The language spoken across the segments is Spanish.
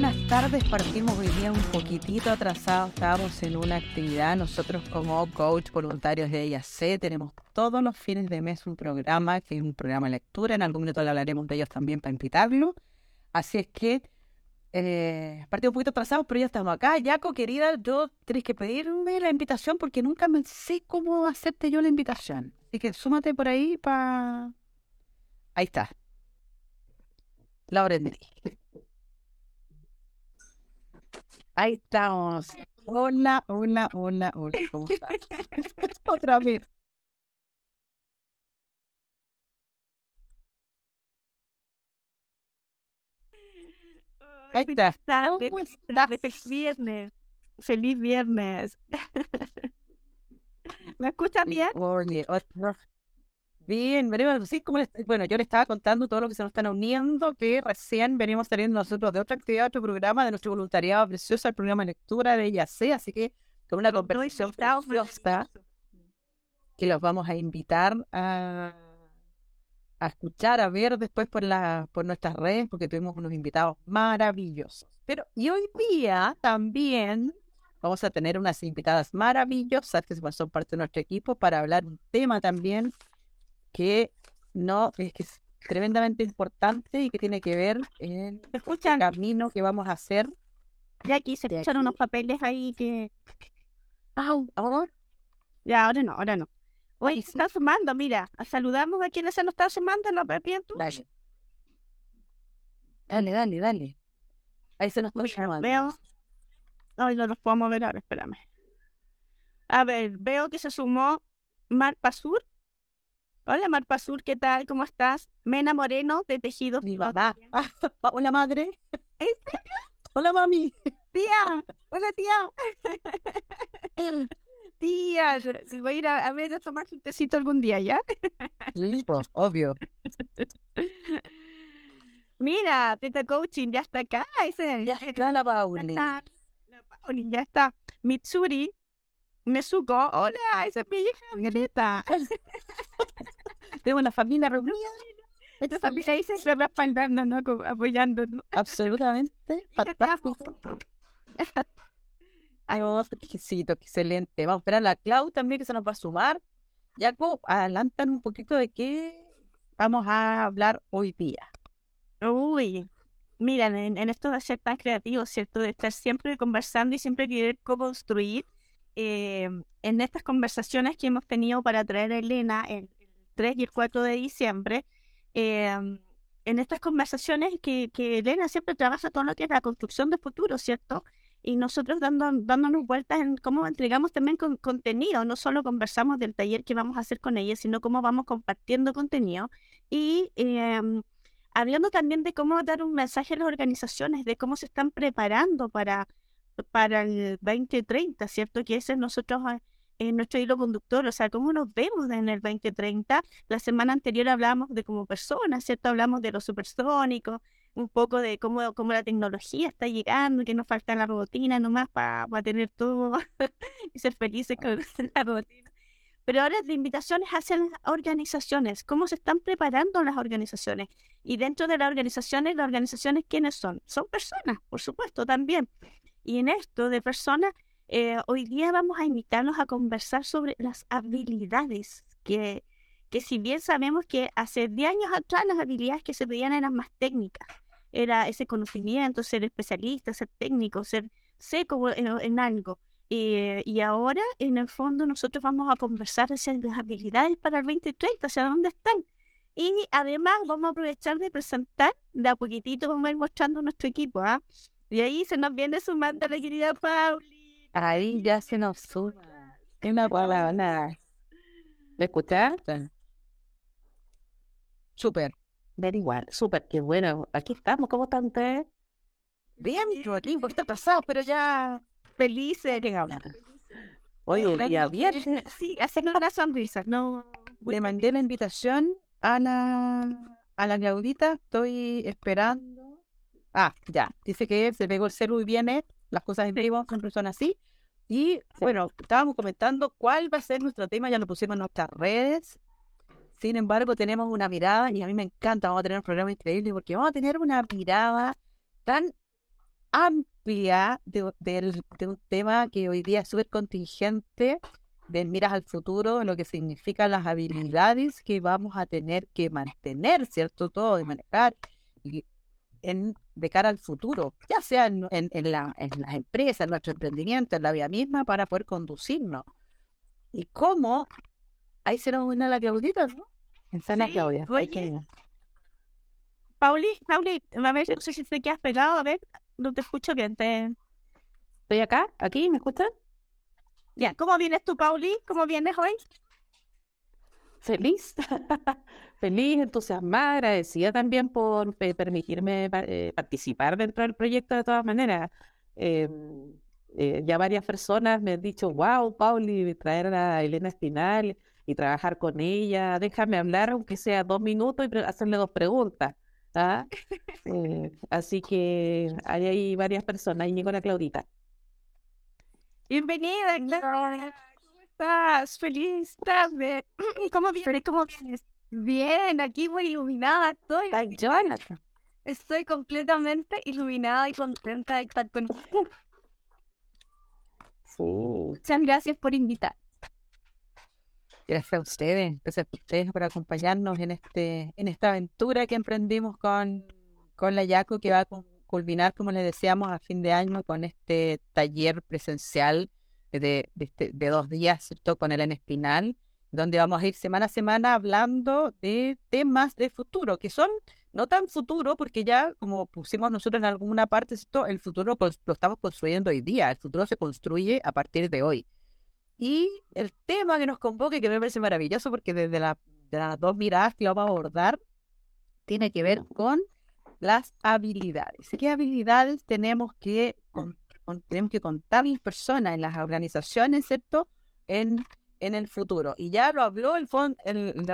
Buenas tardes. Partimos hoy día un poquitito atrasados. Estábamos en una actividad. Nosotros como coach voluntarios de IAC tenemos todos los fines de mes un programa, que es un programa de lectura. En algún momento le hablaremos de ellos también para invitarlo. Así es que eh, partimos un poquito atrasados, pero ya estamos acá. Yaco, querida, yo tenéis que pedirme la invitación porque nunca me sé cómo hacerte yo la invitación. Así que súmate por ahí para... Ahí está. Laura Ahí estamos. Hola, hola, hola, hola. ¿Cómo estás? Otra vez. Ahí está. Feliz viernes. Feliz viernes. ¿Me escuchan bien? Bien, venimos, sí, como bueno, yo le estaba contando todo lo que se nos están uniendo, que recién venimos saliendo nosotros de otra actividad, otro programa de nuestro voluntariado precioso, el programa de lectura de YAC, así que con una conversación preciosa que los vamos a invitar a, a escuchar, a ver después por, la, por nuestras redes, porque tuvimos unos invitados maravillosos. Pero, y hoy día también vamos a tener unas invitadas maravillosas que son parte de nuestro equipo para hablar un tema también que no es que es tremendamente importante y que tiene que ver en el camino que vamos a hacer. Ya aquí se escuchan unos papeles ahí que. ¡Au! ¿Ahora? Ya, ahora no, ahora no. Oye, se está sumando, mira. Saludamos a quienes se nos están sumando, ¿no? Bien, tú. Dale. Dale, dale, dale. Ahí se nos está sumando. Veo. Ay, no los podemos ver ahora, espérame. A ver, veo que se sumó Mar Pasur. Hola Marpa Sur, ¿qué tal? ¿Cómo estás? Mena Moreno de Tejidos. Mi mamá. Hola madre. Hola mami. Tía. Hola tía. tía, voy a ir a, ver a tomar un tecito algún día, ¿ya? Listo, obvio. Mira, Teta Coaching ya está acá. Ese, ya está la Pauli. La Pauli, ya está. Mitsuri, Nezuko, hola, esa es mi hija, Tengo una familia reunida. Esta familia ahí siempre respaldando, ¿no? Apoyando, Absolutamente. Fantástico. Ay, vamos, exquisito, excelente. Vamos a esperar a la Clau también que se nos va a sumar. Jaco, adelantan un poquito de qué vamos a hablar hoy día. Uy, miren, en, esto de ser tan creativo, ¿cierto? De estar siempre conversando y siempre querer co-construir. Eh, en estas conversaciones que hemos tenido para traer a Elena, el, 3 y el 4 de diciembre, em, en estas conversaciones que, que, Elena siempre trabaja todo lo que es la construcción de futuro, ¿cierto? Y nosotros dando, dándonos vueltas en cómo entregamos también con, contenido, no solo conversamos del taller que vamos a hacer con ella, sino cómo vamos compartiendo contenido y eh, hablando también de cómo dar un mensaje a las organizaciones, de cómo se están preparando para, para el 2030, ¿cierto? Que ese es nosotros ah, en nuestro hilo conductor, o sea, cómo nos vemos en el 2030. La semana anterior hablábamos de como personas, ¿cierto? Hablamos de lo supersónico, un poco de cómo, cómo la tecnología está llegando, que nos falta la robotina nomás para tener todo y ser felices con la robotina. Pero ahora la invitación es hacia las organizaciones, cómo se están preparando las organizaciones. Y dentro de las organizaciones, las organizaciones, ¿quiénes son? Son personas, por supuesto, también. Y en esto de personas, eh, hoy día vamos a invitarnos a conversar sobre las habilidades que, que si bien sabemos que hace 10 años atrás las habilidades que se pedían eran más técnicas, era ese conocimiento, ser especialista, ser técnico, ser seco en, algo. Eh, y ahora, en el fondo, nosotros vamos a conversar sobre las habilidades para el 2030, hacia dónde están. Y además vamos a aprovechar de presentar, de a poquitito vamos a ir mostrando nuestro equipo. ¿ah? Y ahí se nos viene sumando la querida Pauli. Ahí ya se nos sube. Una palabra. ¿Me escuchaste? Súper. Ver igual. Súper. Qué bueno. Aquí estamos. ¿Cómo están ustedes? Bien, un poquito pasado, pero ya felices. Oye, el día viernes. Sí, hacen una sonrisa. No. Le mandé la invitación a la, a la Claudita. Estoy esperando. Ah, ya. Dice que se pegó el celu y viene las cosas en vivo siempre son así. Y bueno, estábamos comentando cuál va a ser nuestro tema, ya lo pusimos en nuestras redes. Sin embargo, tenemos una mirada, y a mí me encanta, vamos a tener un programa increíble porque vamos a tener una mirada tan amplia de, de un tema que hoy día es súper contingente, de miras al futuro, lo que significan las habilidades que vamos a tener que mantener, ¿cierto? Todo de manejar y en, de cara al futuro, ya sea en, en, la, en las empresas, en nuestro emprendimiento, en la vida misma, para poder conducirnos. Y cómo, ahí se nos une la Claudita, ¿no? En Sana Claudia. Pauli, Pauli, a ver, no sé si te quedas pegado, a ver, no te escucho bien. Te... Estoy acá, aquí, ¿me escuchan? Ya, ¿cómo vienes tú, Pauli? ¿Cómo vienes hoy? Feliz, feliz, entusiasmada, agradecida también por eh, permitirme eh, participar dentro del proyecto de todas maneras. Em, eh, ya varias personas me han dicho, wow, Pauli, traer a Elena Espinal y trabajar con ella, déjame hablar aunque sea dos minutos y hacerle dos preguntas. ¿ah? así que hay, varias personas, y llegó la Claudita. Bienvenida, Claudia. ¿Cómo estás? Feliz tarde. ¿Cómo vienes? ¿Cómo vienes? Bien, aquí muy iluminada estoy. Estoy completamente iluminada y contenta de estar con ustedes. Muchas gracias por invitar. Gracias a ustedes, gracias a ustedes por acompañarnos en este, en esta aventura que emprendimos con, con la Yaco que va con culminar, como les decíamos, a fin de año con este taller presencial de, este, de, dos días, ¿cierto? Con el en Espinal, donde vamos a ir semana a semana hablando de temas de futuro, que son no tan futuro, porque ya, como pusimos nosotros en alguna parte, esto, el futuro pues, lo estamos construyendo hoy día, el futuro se construye a partir de hoy. Y el tema que nos convoque, que me parece maravilloso, porque desde la, las dos miradas que lo vamos a abordar, tiene que ver con las habilidades. ¿Qué habilidades tenemos que, tenemos que contar las personas en las organizaciones, ¿cierto? En, en el futuro. Y ya lo habló el fondo,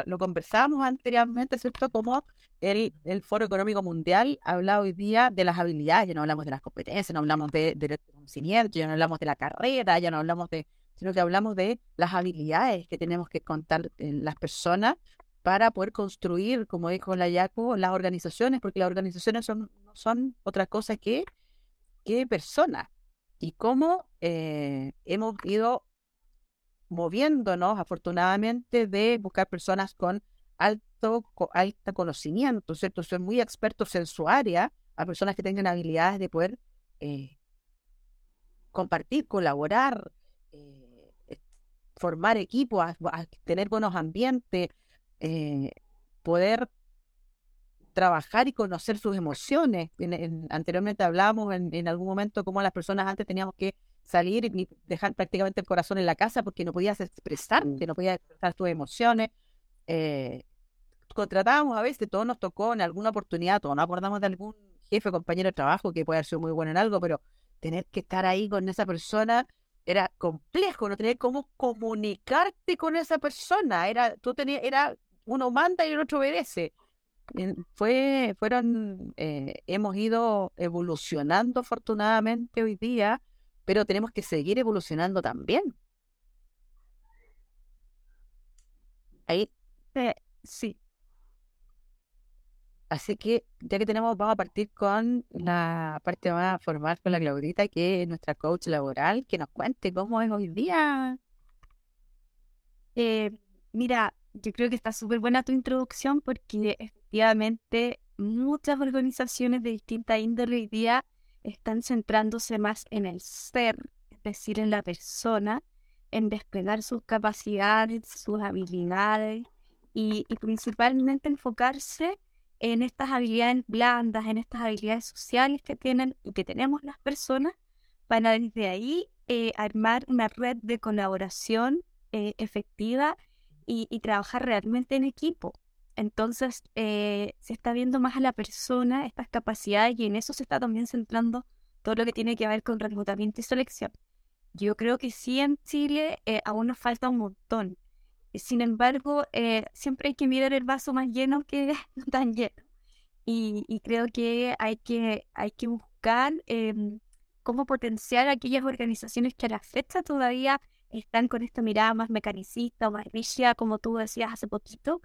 lo conversamos anteriormente, ¿cierto? Como el, el Foro Económico Mundial habla hoy día de las habilidades, ya no hablamos de las competencias, no hablamos de, de conocimiento, ya no hablamos de la carrera, ya no hablamos de, sino que hablamos de las habilidades que tenemos que contar en las personas para poder construir, como dijo la Yaco, las organizaciones, porque las organizaciones son, son otra cosa que, que personas. Y cómo eh, hemos ido moviéndonos, afortunadamente, de buscar personas con alto, alto conocimiento, ¿cierto? Son muy expertos en su área, a personas que tengan habilidades de poder eh, compartir, colaborar, eh, formar equipos, tener buenos ambientes, eh, poder trabajar y conocer sus emociones. anteriormente hablábamos en, algún momento cómo las personas antes teníamos que salir y dejar prácticamente el corazón en la casa porque no podías expresarte, mm. no podías expresar tus emociones. Eh, contratábamos a veces, todo nos tocó en alguna oportunidad, todos nos acordamos de algún jefe, compañero de trabajo que puede haber sido muy bueno en algo, pero tener que estar ahí con esa persona era complejo, no tener cómo comunicarte con esa persona, era, tú tenías, era uno manda y el otro obedece. Fue, fueron, eh, hemos ido evolucionando afortunadamente hoy día, pero tenemos que seguir evolucionando también. Ahí. Eh, sí. Así que ya que tenemos, vamos a partir con la parte más formal con la Claudita, que es nuestra coach laboral, que nos cuente cómo es hoy día. Eh, mira, yo creo que está súper buena tu introducción porque efectivamente muchas organizaciones de distinta índole hoy día están centrándose más en el ser, es decir, en la persona, en desplegar sus capacidades, sus habilidades y, principalmente enfocarse en estas habilidades blandas, en estas habilidades sociales que tienen y que tenemos las personas, para desde ahí eh, armar una red de colaboración eh, efectiva y, trabajar realmente en equipo. Entonces, eh, se está viendo más a la persona, estas capacidades, y en eso se está también centrando todo lo que tiene que ver con reclutamiento y selección. Yo creo que sí en Chile eh, aún nos falta un montón. Sin embargo, eh, siempre hay que mirar el vaso más lleno que no tan lleno. Y, creo que hay que, hay que buscar em, cómo potenciar aquellas organizaciones que a la fecha todavía están con esta mirada más mecanicista o más rígida, como tú decías hace poquito,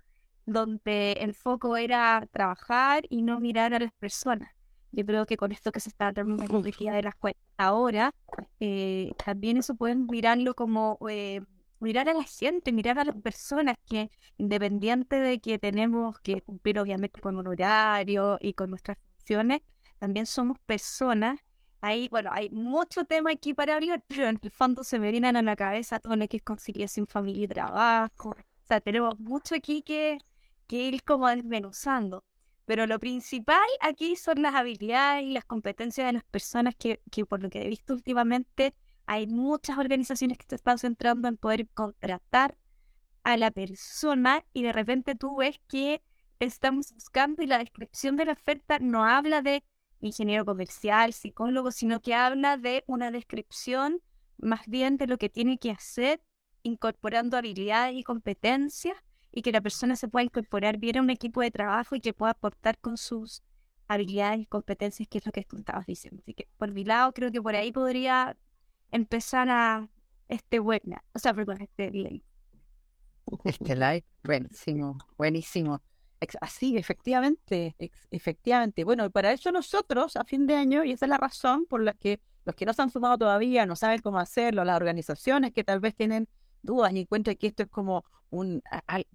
donde el foco era trabajar y no mirar a las personas. yo creo que con esto que se está tratando de las cuentas ahora, eh, también eso pueden mirarlo como eh, mirar a la gente, mirar a las personas que, independiente de que tenemos que cumplir obviamente con un horario y con nuestras funciones, también somos personas. Ahí, bueno, hay mucho tema aquí para hablar, pero en el fondo se me vienen a la cabeza todo lo que es conciliar sin familia y trabajo. O sea, tenemos mucho aquí que, que ir como desmenuzando. Pero lo principal aquí son las habilidades y las competencias de las personas que, por lo que he visto últimamente, hay muchas organizaciones que se están centrando en poder contratar a la persona y de repente tú ves que estamos buscando y la descripción de la oferta no habla de ingeniero comercial, psicólogo, sino que habla de una descripción más bien de lo que tiene que hacer incorporando habilidades y competencias y que la persona se pueda incorporar bien a un equipo de trabajo y que pueda aportar con sus habilidades y competencias, que es lo que estabas diciendo. Así que por mi lado creo que por ahí podría empezar a este webinar, o sea, perdón, este live. Este live, buenísimo, buenísimo. Así, efectivamente, efectivamente. Bueno, para eso nosotros, a fin de año, y esa es la razón por la que los que no se han sumado todavía no saben cómo hacerlo, las organizaciones que tal vez tienen dudas y encuentran que esto es como un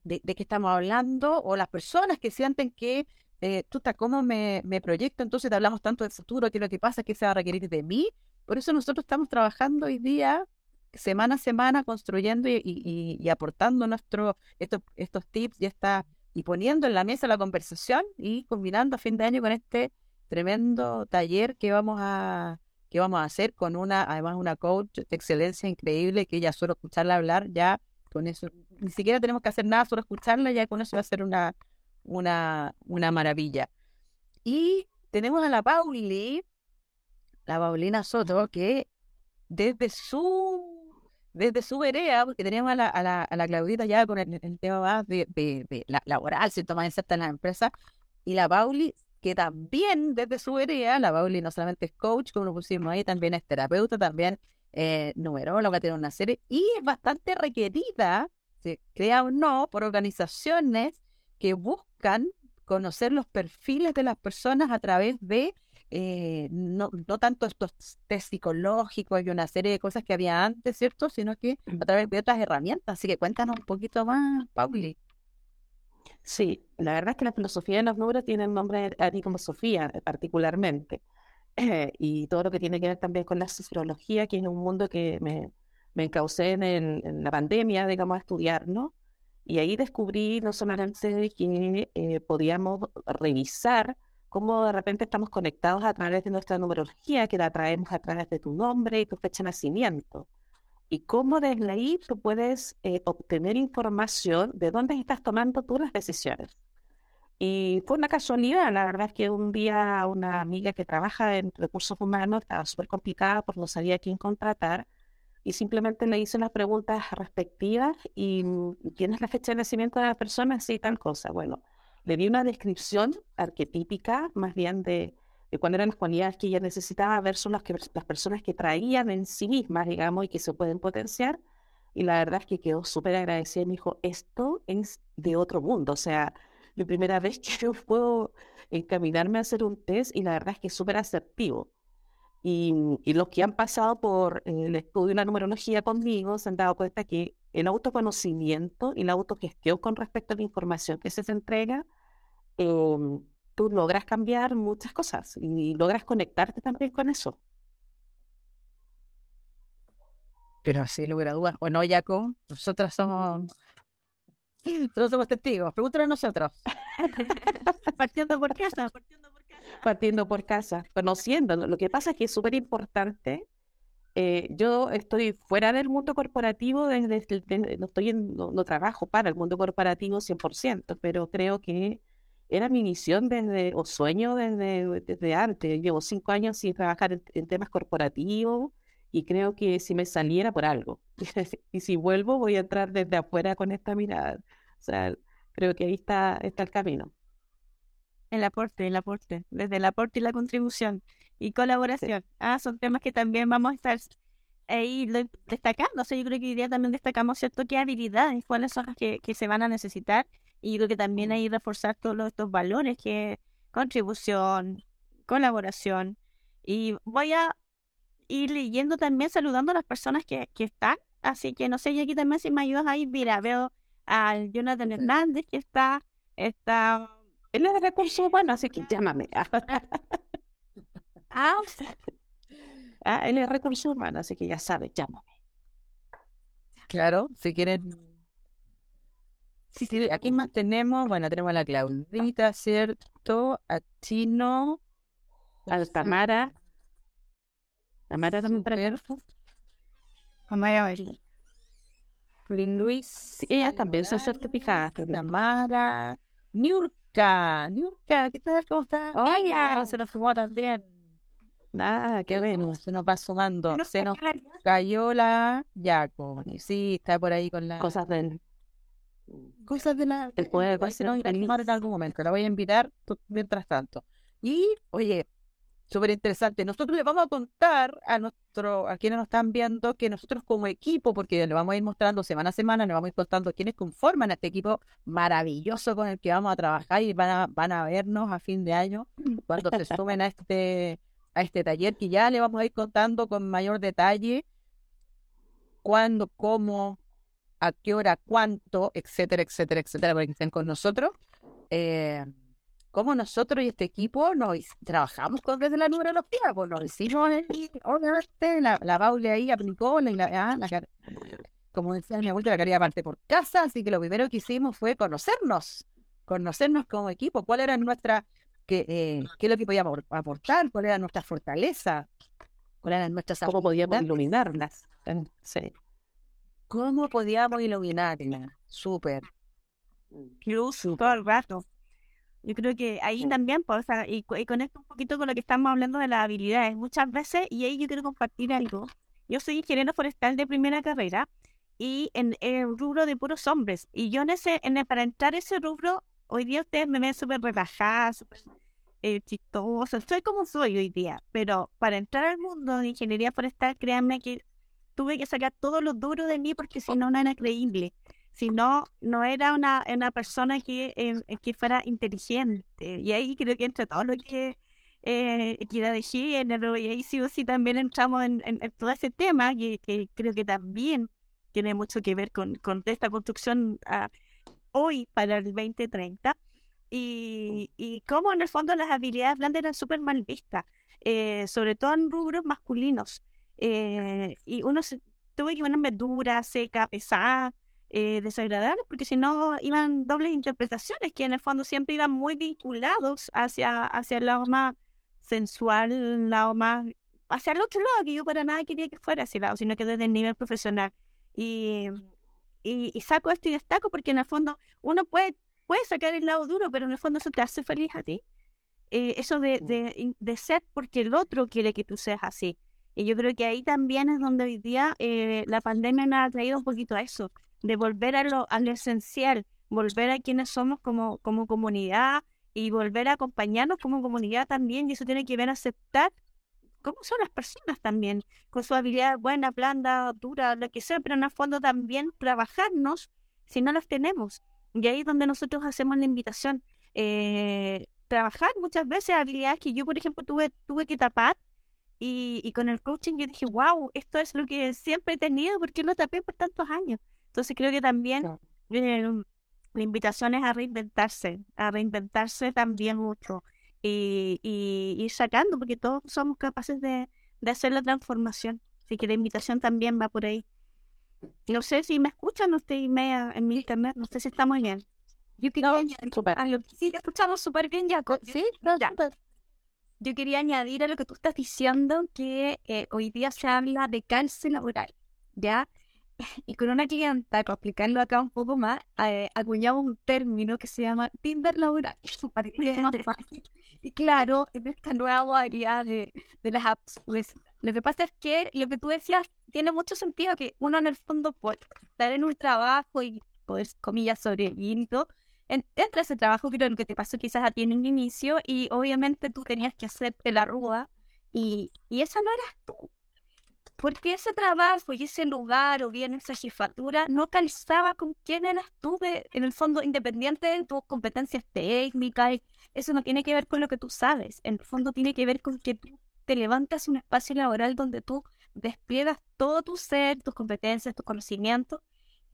de, qué estamos hablando, o las personas que sienten que eh, estás cómo me, me proyecto, entonces te hablamos tanto del futuro, qué es lo que pasa, qué se va a requerir de mí. Por eso nosotros estamos trabajando hoy día, semana a semana, construyendo y, y, aportando nuestro, estos, estos tips y esta y poniendo en la mesa la conversación y combinando a fin de año con este tremendo taller que vamos a que vamos a hacer con una además una coach de excelencia increíble que ya solo escucharla hablar ya con eso ni siquiera tenemos que hacer nada solo escucharla ya con eso va a ser una una una maravilla y tenemos a la Pauli la Paulina Soto que desde su desde su vereda, porque teníamos a la, a la, a la Claudita ya con el, tema más de, de, la, laboral, ¿cierto? Más inserta en la empresa, y la Pauli, que también desde su vereda, la Pauli no solamente es coach, como lo pusimos ahí, también es terapeuta, también eh, numeróloga, tiene una serie, y es bastante requerida, se crea o no, por organizaciones que buscan conocer los perfiles de las personas a través de eh, no, no tanto estos test psicológicos y una serie de cosas que había antes, ¿cierto? Sino que a través de otras herramientas. Así que cuéntanos un poquito más, Pauli. Sí, la verdad es que la filosofía de los números tiene un nombre a mí como Sofía, eh, particularmente. Y todo lo que tiene que ver también con la sociología, que es un mundo que me, me encaucé en, en la pandemia, digamos, a estudiar, ¿no? Y ahí descubrí no solamente que eh, podíamos revisar cómo de repente estamos conectados a través de nuestra numerología, que la traemos a través de tu nombre y tu fecha de nacimiento. Y cómo desde ahí tú puedes eh, obtener información de dónde estás tomando tú las decisiones. Y fue una casualidad, la verdad es que un día una amiga que trabaja en recursos humanos estaba súper complicada porque no sabía quién contratar y simplemente le hice unas preguntas respectivas y quién es la fecha de nacimiento de la persona, sí, tal cosa. Bueno, le di una descripción arquetípica, más bien de, de cuáles eran las cualidades que ella necesitaba versus las, que, las personas que traían en sí mismas, digamos, y que se pueden potenciar. Y la verdad es que quedó súper agradecida y me dijo, esto es de otro mundo. O sea, la primera vez que yo puedo encaminarme a hacer un test y la verdad es que es súper asertivo. Y, y, los que han pasado por el estudio de la numerología conmigo se han dado cuenta que el autoconocimiento y la autogestión con respecto a la información que se te entrega Em, tú logras cambiar muchas cosas y logras conectarte también con eso. Pero así lugar a dudas, o no, Jaco, nosotros somos, nosotros somos testigos, pregúntale a nosotros. partiendo por casa, partiendo por casa. Partiendo por casa, conociendo. Lo que pasa es que es súper importante. Eh, yo estoy fuera del mundo corporativo, desde, no, estoy en, no, trabajo para el mundo corporativo 100%, pero creo que era mi misión desde, o sueño desde, desde antes. Llevo cinco años sin trabajar en, temas corporativos y creo que si me saliera por algo. y si vuelvo, voy a entrar desde afuera con esta mirada. O sea, creo que ahí está, está el camino. El aporte, el aporte, desde el aporte y la contribución y colaboración. Ah, son temas que también vamos a estar ahí destacando. O sea, yo creo que hoy día también destacamos, ¿cierto?, qué habilidades, cuáles son las que, que se van a necesitar y creo que también hay que reforzar todos estos valores que contribución, colaboración. Y voy a ir leyendo también, saludando a las personas que, que están. Así que no sé, y aquí también si me ayudas ahí, mira, veo al Jonathan Hernández que está, está... Él es de recursos humanos, así que llámame. Ah, Ah, él es recursos humanos, así que ya sabes, llámame. Claro, si quieren. Sí, sí, aquí más tenemos, bueno, tenemos a la Claudita, ¿cierto? A Chino, A Tamara. Tamara también para Super, vamos a. Luis, Sí, ellas también son certificadas. Tamara, Niurka, Niurka, ¿qué tal? ¿Cómo estás? Hola. se nos fumó también. Nada, qué bueno. Se nos va sumando. Se nos cayó la Yaconi. Sí, está por ahí con la Cosas del. cosas de la El se irá a animar en algún momento. La voy a invitar mientras tanto. Y, oye, súper interesante. Nosotros les vamos a contar a nuestro, a quienes nos están viendo que nosotros como equipo, porque le vamos a ir mostrando semana a semana, nos vamos a ir contando quiénes conforman este equipo maravilloso con el que vamos a trabajar y van a, van a vernos a fin de año cuando se sumen a este, a este taller que ya le vamos a ir contando con mayor detalle cuándo, cómo, a qué hora, cuánto, etcétera, etcétera, etcétera, para que estén con nosotros. Eh, cómo nosotros y este equipo nos trabajamos con desde la numerología, pues nos hicimos, el- obviamente, la, la Paule ahí aplicó, la, la- ah, la como decía mi abuela, la quería parte por casa, así que lo primero que hicimos fue conocernos, conocernos como equipo, cuál era nuestra, qué, eh, qué es lo que podíamos apor- aportar, cuál era nuestra fortaleza, cuáles eran nuestras ¿Cómo podíamos iluminarlas? Sí. ¿Cómo podíamos iluminarla? Súper. luz todo el rato. Yo creo que ahí también, pues, o sea, y, y conecto un poquito con lo que estamos hablando de las habilidades. Muchas veces, y ahí yo quiero compartir algo. Yo soy ingeniero forestal de primera carrera y en el rubro de puros hombres. Y yo en ese, en el- para entrar a ese rubro, hoy día ustedes me ven súper relajada, súper eh, chistosa. Soy como soy hoy día. Pero para entrar al mundo de ingeniería forestal, créanme que tuve que sacar todo lo duro de mí porque si no, no era creíble si no, era una, una persona que, eh, que fuera inteligente. Y ahí creo que entre todo lo que eh, equidad de género, y ahí sí o sí también entramos en, en- todo ese tema, que, que creo que también tiene mucho que ver con, con esta construcción ah, hoy para el 2030. Y, y cómo en el fondo las habilidades blandas eran súper mal vistas, eh, sobre todo en rubros masculinos. Eh, y uno se, tuve que ponerme dura, seca, pesada, eh, desagradables, porque si no iban dobles interpretaciones que en el fondo siempre iban muy vinculados hacia, hacia el lado más sensual, el lado más, hacia el otro lado, que yo para nada quería que fuera ese lado, sino que desde el nivel profesional. Y, y, y saco esto y destaco porque en el fondo uno puede, puede sacar el lado duro, pero en el fondo eso te hace feliz a ti. Eh, eso de, de, de ser porque el otro quiere que tú seas así. Y yo creo que ahí también es donde hoy día eh, la pandemia nos ha traído un poquito a eso, de volver a lo, a lo esencial, volver a quienes somos como, como comunidad y volver a acompañarnos como comunidad también. Y eso tiene que ver a aceptar cómo son las personas también, con su habilidad buena, blanda, dura, lo que sea, pero en el fondo también trabajarnos si no las tenemos. Y ahí es donde nosotros hacemos la invitación. eh, trabajar muchas veces habilidades que yo, por ejemplo, tuve, tuve que tapar y, y con el coaching yo dije, wow, esto es lo que siempre he tenido, porque lo tapé por tantos años? Entonces creo que también eh, la invitación es a reinventarse, a reinventarse también mucho y, y ir sacando, porque todos somos capaces de, de hacer la transformación. Así que la invitación también va por ahí. No sé si me escuchan, no estoy media en mi internet, no sé si estamos bien. Yo Súper. ah, lo- sí, te escuchamos súper bien, ya. Sí, ya. Yo quería añadir a lo que tú estás diciendo que eh, hoy día se habla de cárcel laboral, ¿ya? Y con una clienta, para explicarlo acá un poco más, eh, acuñamos un término que se llama Tinder laboral. Y claro, en esta nueva área de, de las apps, pues lo que pasa es que lo que tú decías tiene mucho sentido, que uno en el fondo puede estar en un trabajo y poder, comillas, sobrevivir y todo, entra ese trabajo, pero lo que te pasó quizás a en un inicio y obviamente tú tenías que hacerte la ruda y, y esa no eras tú. porque ese trabajo y ese lugar o bien esa jefatura no calzaba con quién eras tú, en el fondo, independiente de tus competencias técnicas. Eso no tiene que ver con lo que tú sabes. En el fondo tiene que ver con que tú te levantas un espacio laboral donde tú despliegas todo tu ser, tus competencias, tus conocimientos.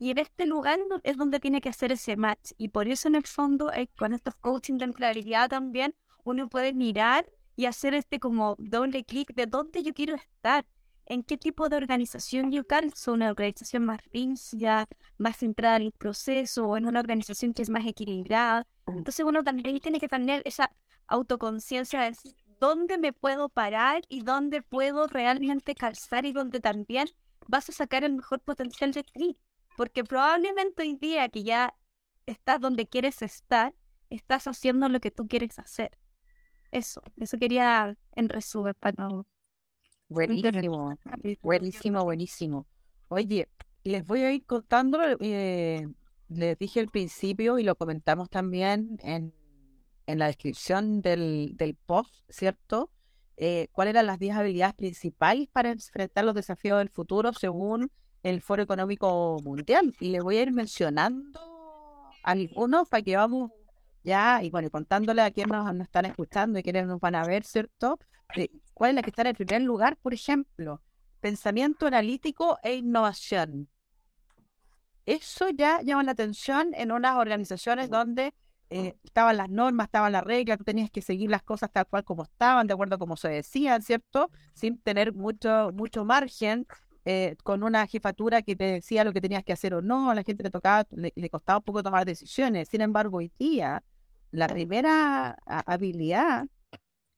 Y en este lugar es donde tiene que hacer ese match. Y por eso en el fondo, eh, con estos coaching de empleabilidad también, uno puede mirar y hacer este como doble clic de dónde yo quiero estar en qué tipo de organización yo calzo, una organización más rígida, más centrada en el proceso, o en una organización que es más equilibrada. Entonces uno también tiene que tener esa autoconciencia de dónde me puedo parar y dónde puedo realmente calzar y dónde también vas a sacar el mejor potencial de ti. Porque probablemente hoy día que ya estás donde quieres estar, estás haciendo lo que tú quieres hacer. Eso, eso quería en resumen para no Buenísimo, buenísimo, buenísimo. Oye, les voy a ir contando, eh, les dije al principio y lo comentamos también en, en la descripción del, del post, ¿cierto? Eh, ¿Cuáles eran las 10 habilidades principales para enfrentar los desafíos del futuro según el Foro Económico Mundial? Y les voy a ir mencionando algunos para que vamos ya, y bueno, contándole a quienes nos, están escuchando y quienes nos van a ver, ¿cierto? ¿Cuál es la que está en el primer lugar? Por ejemplo, pensamiento analítico e innovación. Eso ya llama la atención en unas organizaciones donde eh, estaban las normas, estaban las reglas, tú tenías que seguir las cosas tal cual como estaban, de acuerdo a como se decían, ¿cierto? Sin tener mucho, mucho margen, eh, con una jefatura que te decía lo que tenías que hacer o no, a la gente le tocaba, le, le costaba un poco tomar decisiones. Sin embargo, hoy día la primera habilidad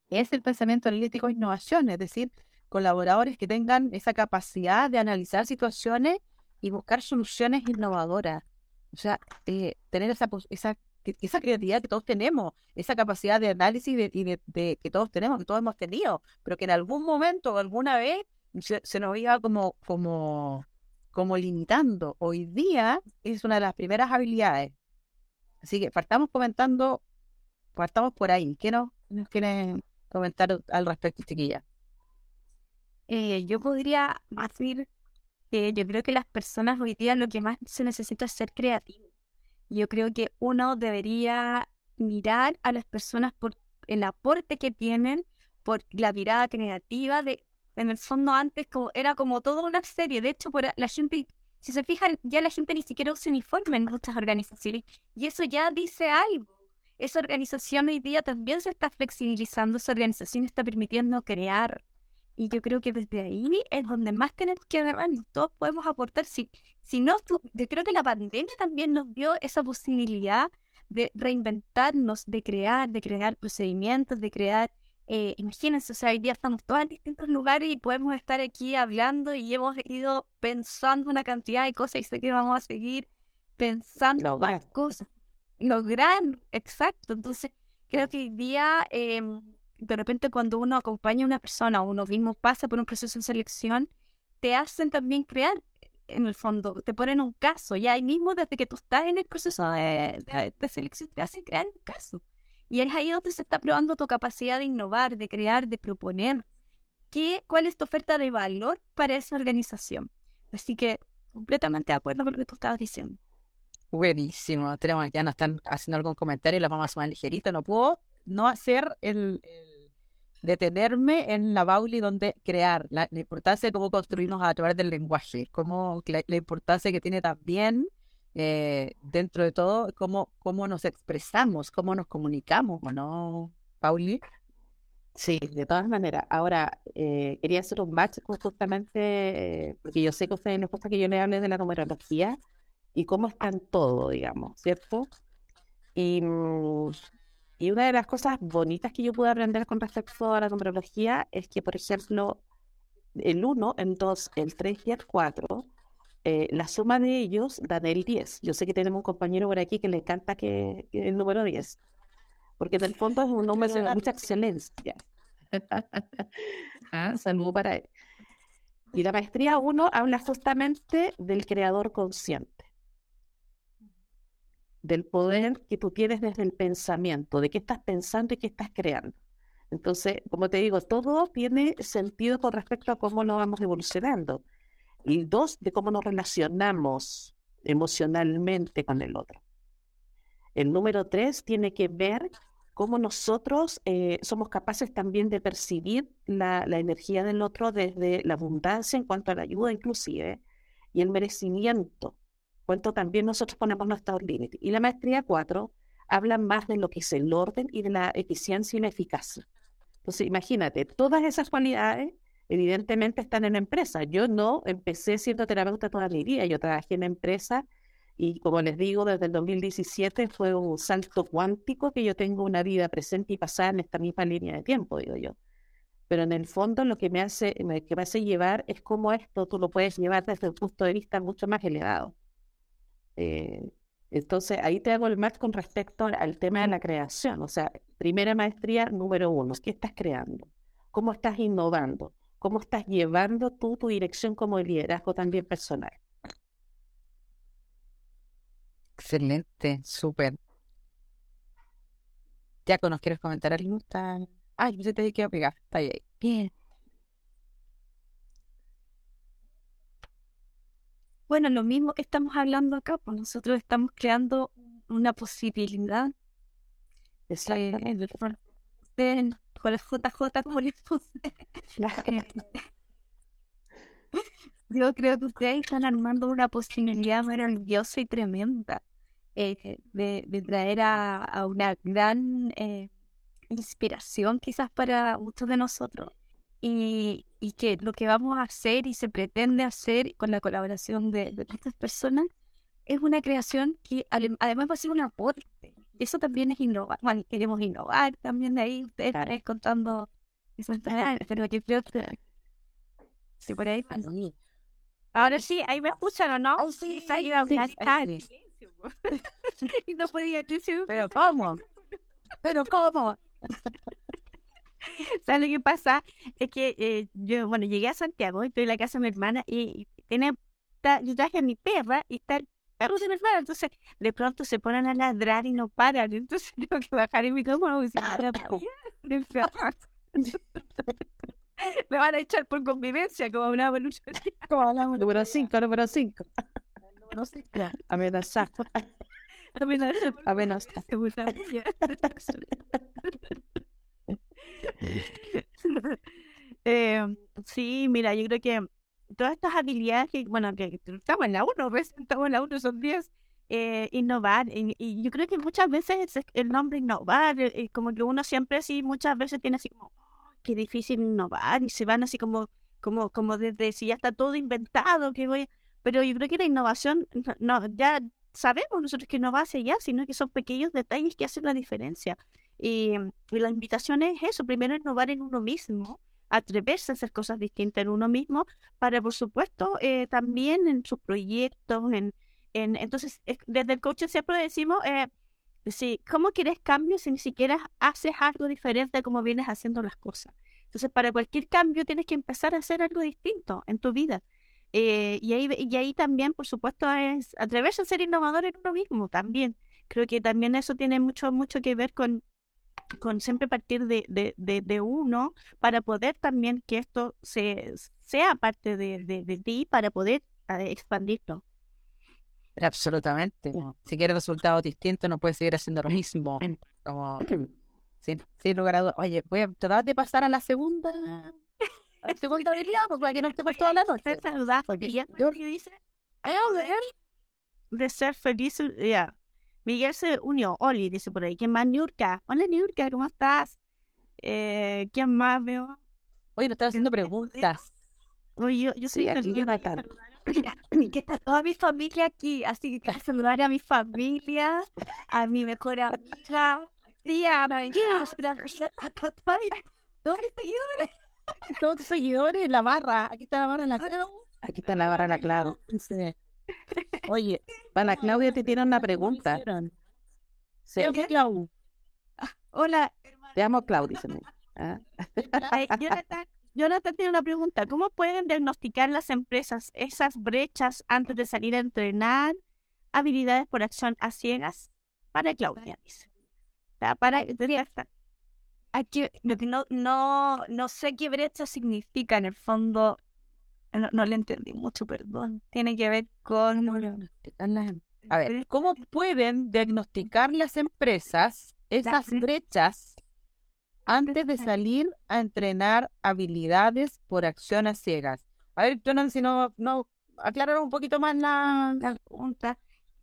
es el pensamiento analítico e innovación, es decir, colaboradores que tengan esa capacidad de analizar situaciones y buscar soluciones innovadoras. O sea, eh, tener esa, esa, esa creatividad que todos tenemos, esa capacidad de análisis y, de, que todos tenemos, que todos hemos tenido, pero que en algún momento o alguna vez se, nos iba como, como, como limitando. Hoy día es una de las primeras habilidades Así que partamos comentando, partamos por ahí. ¿Qué nos, quieren comentar al respecto, chiquilla? Eh, yo podría decir que yo creo que las personas hoy día lo que más se necesita es ser creativo. Yo creo que uno debería mirar a las personas por el aporte que tienen, por la mirada creativa de, en el fondo antes como, era como toda una serie. De hecho, por la gente si se fijan, ya la gente ni siquiera usa uniforme en muchas organizaciones y eso ya dice algo. Esa organización hoy día también se está flexibilizando, esa organización está permitiendo crear. Y yo creo que desde ahí es donde más tenemos que agarrarnos. Todos podemos aportar. Si, si no, yo creo que la pandemia también nos dio esa posibilidad de reinventarnos, de crear, de crear procedimientos, de crear eh, imagínense, o sea, hoy día estamos todos en distintos lugares y podemos estar aquí hablando y hemos ido pensando una cantidad de cosas y sé que vamos a seguir pensando más cosas. Lograr, exacto. Entonces, creo que hoy día, em, de repente cuando uno acompaña a una persona o uno mismo pasa por un proceso de selección, te hacen también crear en el fondo, te ponen un caso, ya ahí mismo desde que tú estás en el proceso de, de selección, te hacen crear un caso. Y es ahí donde se está probando tu capacidad de innovar, de crear, de proponer. ¿Qué, ¿Cuál es tu oferta de valor para esa organización? Así que completamente de acuerdo con lo que tú estabas diciendo. Buenísimo. Tenemos, ya nos están haciendo algún comentario y lo vamos a sumar ligerito. No puedo no hacer el, detenerme en la Bauli donde crear, la, importancia de cómo construirnos a través del lenguaje, cómo la importancia que tiene también eh, dentro de todo, cómo, cómo nos expresamos, cómo nos comunicamos, no, Pauli? Sí, de todas maneras. Ahora, eh, quería hacer un match justamente, eh, porque yo sé que a ustedes les gusta que yo le hable de la numerología y cómo está en todo, digamos, ¿cierto? Y, mm, y una de las cosas bonitas que yo pude aprender con respecto a la numerología es que, por ejemplo, el 1, el 2, el 3 y el 4 eh, la suma de ellos dan el 10. Yo sé que tenemos un compañero por aquí que le encanta que, el número 10, porque en el fondo es un número de mucha excelencia. ah, saludo para él. Y la maestría 1 habla justamente del creador consciente, del poder que tú tienes desde el pensamiento, de qué estás pensando y qué estás creando. Entonces, como te digo, todo tiene sentido con respecto a cómo nos vamos evolucionando. Y dos, de cómo nos relacionamos emocionalmente con el otro. El número tres tiene que ver cómo nosotros eh, somos capaces también de percibir la, la, energía del otro desde la abundancia en cuanto a la ayuda inclusive y el merecimiento, cuánto también nosotros ponemos nuestros límites. Y la maestría 4 habla más de lo que es el orden y de la eficiencia y la eficacia. Entonces, imagínate, todas esas cualidades evidentemente están en la empresa. Yo no empecé siendo terapeuta toda mi vida, yo trabajé en empresa y como les digo, desde el 2017 fue un salto cuántico que yo tengo una vida presente y pasada en esta misma línea de tiempo, digo yo. Pero en el fondo lo que me hace, que me hace llevar es cómo esto tú lo puedes llevar desde un punto de vista mucho más elevado. Eh, entonces ahí te hago el match con respecto al tema de la creación. O sea, primera maestría número uno, ¿qué estás creando? ¿Cómo estás innovando? ¿Cómo estás llevando tú tu dirección como liderazgo también personal? Excelente, súper. Ya ¿nos quieres comentar algo? Está... Ay, yo te quiero pegar. Está ahí. Bien. Bueno, lo mismo que estamos hablando acá, pues nosotros estamos creando una posibilidad. Exactamente. Eh, con el JJ, como les puse. Yo creo que ustedes están armando una posibilidad maravillosa y tremenda eh, de, traer a, una gran eh, inspiración quizás para muchos de nosotros. Y, y, que lo que vamos a hacer y se pretende hacer con la colaboración de, de estas personas es una creación que además va a ser un aporte. Eso también es innovar. Bueno, queremos innovar también de ahí. Ustedes están contando eso pero yo creo que... Sí, por ahí. Ahora sí, ahí me escuchan o no. Oh, sí, está ahí a y no podía decir. Pero ¿cómo? Pero ¿cómo? ¿Sabes lo que pasa? Es que eh, yo, bueno, llegué a Santiago, estoy en la casa de mi hermana y, tiene, yo traje a mi perra y está el perro de mi hermana, entonces de pronto se ponen a ladrar y no paran, entonces tengo que bajar en mi micrófono y decir, Me van a echar por convivencia, como hablaba Lucho. Como hablamos. Número 5, número 5. Número 5. Amenazar. Amenazar. Amenazar. eh, sí, mira, yo creo que todas estas habilidades que, bueno, que estamos en la 1, estamos en la 1, son 10, eh, innovar. Y, yo creo que muchas veces el nombre innovar, eh, como que uno siempre sí, muchas veces tiene así como, qué difícil innovar y se van así como, como, como desde si ya está todo inventado, que voy, pero yo creo que la innovación, no, ya sabemos nosotros que no va hacia allá, sino que son pequeños detalles que hacen la diferencia. Y, la invitación es eso, primero innovar en uno mismo, atreverse a hacer cosas distintas en uno mismo, para por supuesto eh, también en sus proyectos, en, en entonces desde el coaching siempre decimos, eh, ¿cómo quieres cambio si ni siquiera haces algo diferente a como vienes haciendo las cosas? Entonces, para cualquier cambio tienes que empezar a hacer algo distinto en tu vida. Eh, y, ahí, y ahí también, por supuesto, es atreverse a ser innovador en uno mismo también. Creo que también eso tiene mucho, mucho que ver con, con siempre partir de, de, de, uno para poder también que esto se, sea parte de, de ti, para poder eh, expandirlo. Absolutamente. Si quieres resultados distintos, no puedes seguir haciendo lo mismo. Como, sin, sin lugar a dudas. Oye, voy a tratar de pasar a la segunda. A la segunda habilidad, porque para que no estemos toda la noche. Yo, ¿Qué dice? De ser feliz. Ya. Miguel se unió. Oli dice por ahí. ¿Quién más? Niurka. Hola, Niurka, ¿cómo estás? Eh, ¿Quién más veo? Oye, nos están haciendo preguntas. Oye, yo, yo soy aquí, que está toda mi familia aquí, así que quiero saludar a mi familia, a mi mejor amiga, tía, a todos mis seguidores, todos tus seguidores, la barra, aquí está la barra en la Aquí está la barra en la Clau. Oye, para Claudia te tiene una pregunta. Sí. Clau. Hola. Te amo, Claudia. ¿Ah? Jonathan, Jonathan tiene una pregunta. ¿Cómo pueden diagnosticar las empresas esas brechas antes de salir a entrenar habilidades por acción a ciegas? Para Claudia, dice. Para, aquí, no, no, no sé qué brecha significa en el fondo. No, no le entendí mucho, perdón. Tiene que ver con. A ver, ¿cómo pueden diagnosticar las empresas esas brechas antes de salir a entrenar habilidades por acción a ciegas? A ver, Jonan, si no, no aclarar un poquito más la, La pregunta.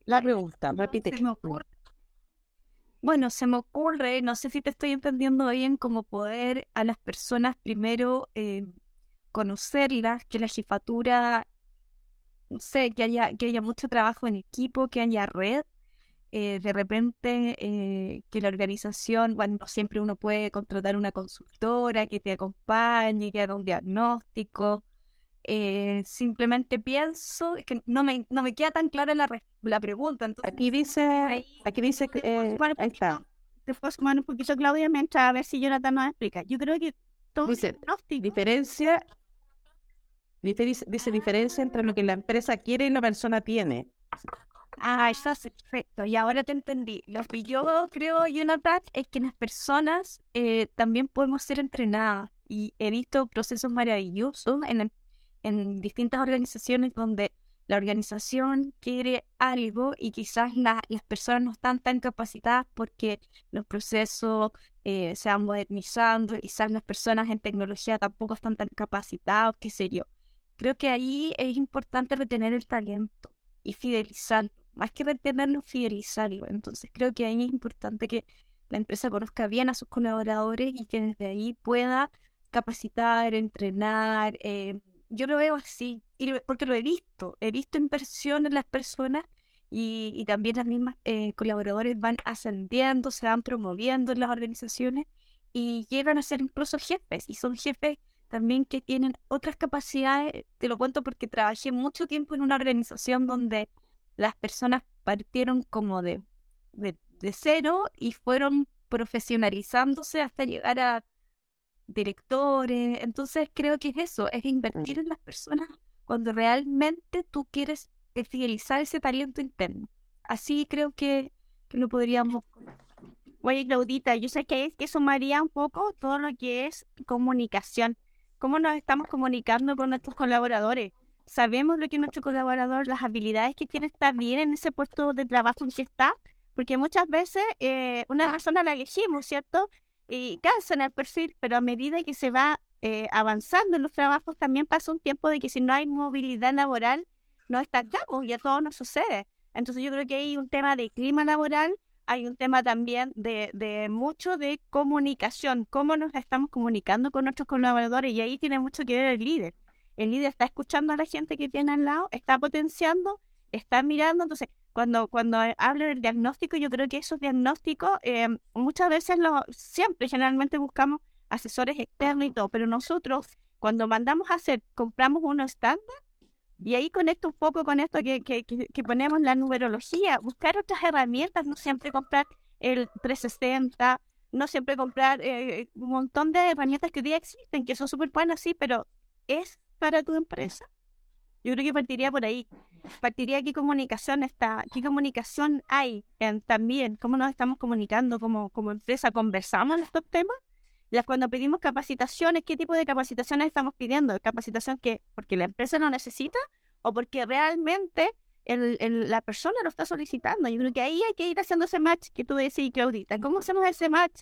la pregunta. Repite. Se me ocurre- Bueno, se me ocurre, no sé si te estoy entendiendo bien, como poder a las personas primero eh, conocerlas, que la jefatura, no sé, que haya, que haya mucho trabajo en equipo, que haya red. eh, de repente, eh, que la organización, bueno, no siempre uno puede contratar una consultora que te acompañe, que haga un diagnóstico. Eh, simplemente pienso, es que no me, no me queda tan clara la, la pregunta, entonces Aquí dice, ahí aquí dice que, te puedo eh, ahí está. te puedo sumar un poquito, Claudia, mientras a ver si Jonathan nos explica. Yo creo que todo Dice, diagnóstico- Diferencia, dice, dice, dice diferencia entre lo que la empresa quiere y la persona tiene. Ah, eso es perfecto. Y ahora te entendí. Lo que yo creo, Jonathan, es que las personas eh, también podemos ser entrenadas. Y he visto procesos maravillosos en, en distintas organizaciones donde la organización quiere algo y quizás la- las personas no están tan capacitadas porque los procesos eh, se van modernizando, quizás las personas en tecnología tampoco están tan capacitadas, qué sé yo. Creo que ahí es importante retener el talento y fidelizarlo. Más que retenerlo, fidelizarlo. Entonces creo que ahí es importante que la empresa conozca bien a sus colaboradores y que desde ahí pueda capacitar, entrenar. eh, yo lo veo así, porque lo he visto. He visto inversión en las personas y, y también las mismas eh, colaboradores van ascendiendo, se van promoviendo en las organizaciones y llegan a ser incluso jefes. Y son jefes también que tienen otras capacidades. Te lo cuento porque trabajé mucho tiempo en una organización donde las personas partieron como de, de, de cero y fueron profesionalizándose hasta llegar a directores. Entonces creo que es eso, es invertir en las personas cuando realmente tú quieres fidelizar ese talento interno. Así creo que, que lo podríamos... Oye, Claudita, yo sé que es que sumaría un poco todo lo que es comunicación. ¿Cómo nos estamos comunicando con nuestros colaboradores? Sabemos lo que nuestro colaborador, las habilidades que tiene está bien en ese puesto de trabajo en que está, porque muchas veces eh, una persona la elegimos, ¿cierto? Y cansa en el perfil, pero a medida que se va eh, avanzando en los trabajos, también pasa un tiempo de que si no hay movilidad laboral, no estancamos y a todos nos sucede. Entonces yo creo que hay un tema de clima laboral, hay un tema también de, de mucho de comunicación, cómo nos estamos comunicando con nuestros colaboradores y ahí tiene mucho que ver el líder. El líder está escuchando a la gente que tiene al lado, está potenciando, está mirando, entonces cuando, cuando hablo del diagnóstico, yo creo que esos diagnósticos eh, muchas veces, lo, siempre, generalmente buscamos asesores externos y todo, pero nosotros cuando mandamos a hacer, compramos uno estándar y ahí conecto un poco con esto que, que, que, ponemos la numerología, buscar otras herramientas, no siempre comprar el 360, no siempre comprar eh, un montón de herramientas que hoy día existen, que son súper buenas, sí, pero es para tu empresa. Yo creo que partiría por ahí. Partiría qué comunicación está, qué comunicación hay en, también, cómo nos estamos comunicando como, como empresa, conversamos en estos temas. Las cuando pedimos capacitaciones, ¿qué tipo de capacitaciones estamos pidiendo? ¿Capacitación que porque la empresa lo necesita o porque realmente el, el- la persona lo está solicitando? Yo creo que ahí hay que ir haciendo ese match que tú decís, Claudita. ¿Cómo hacemos ese match?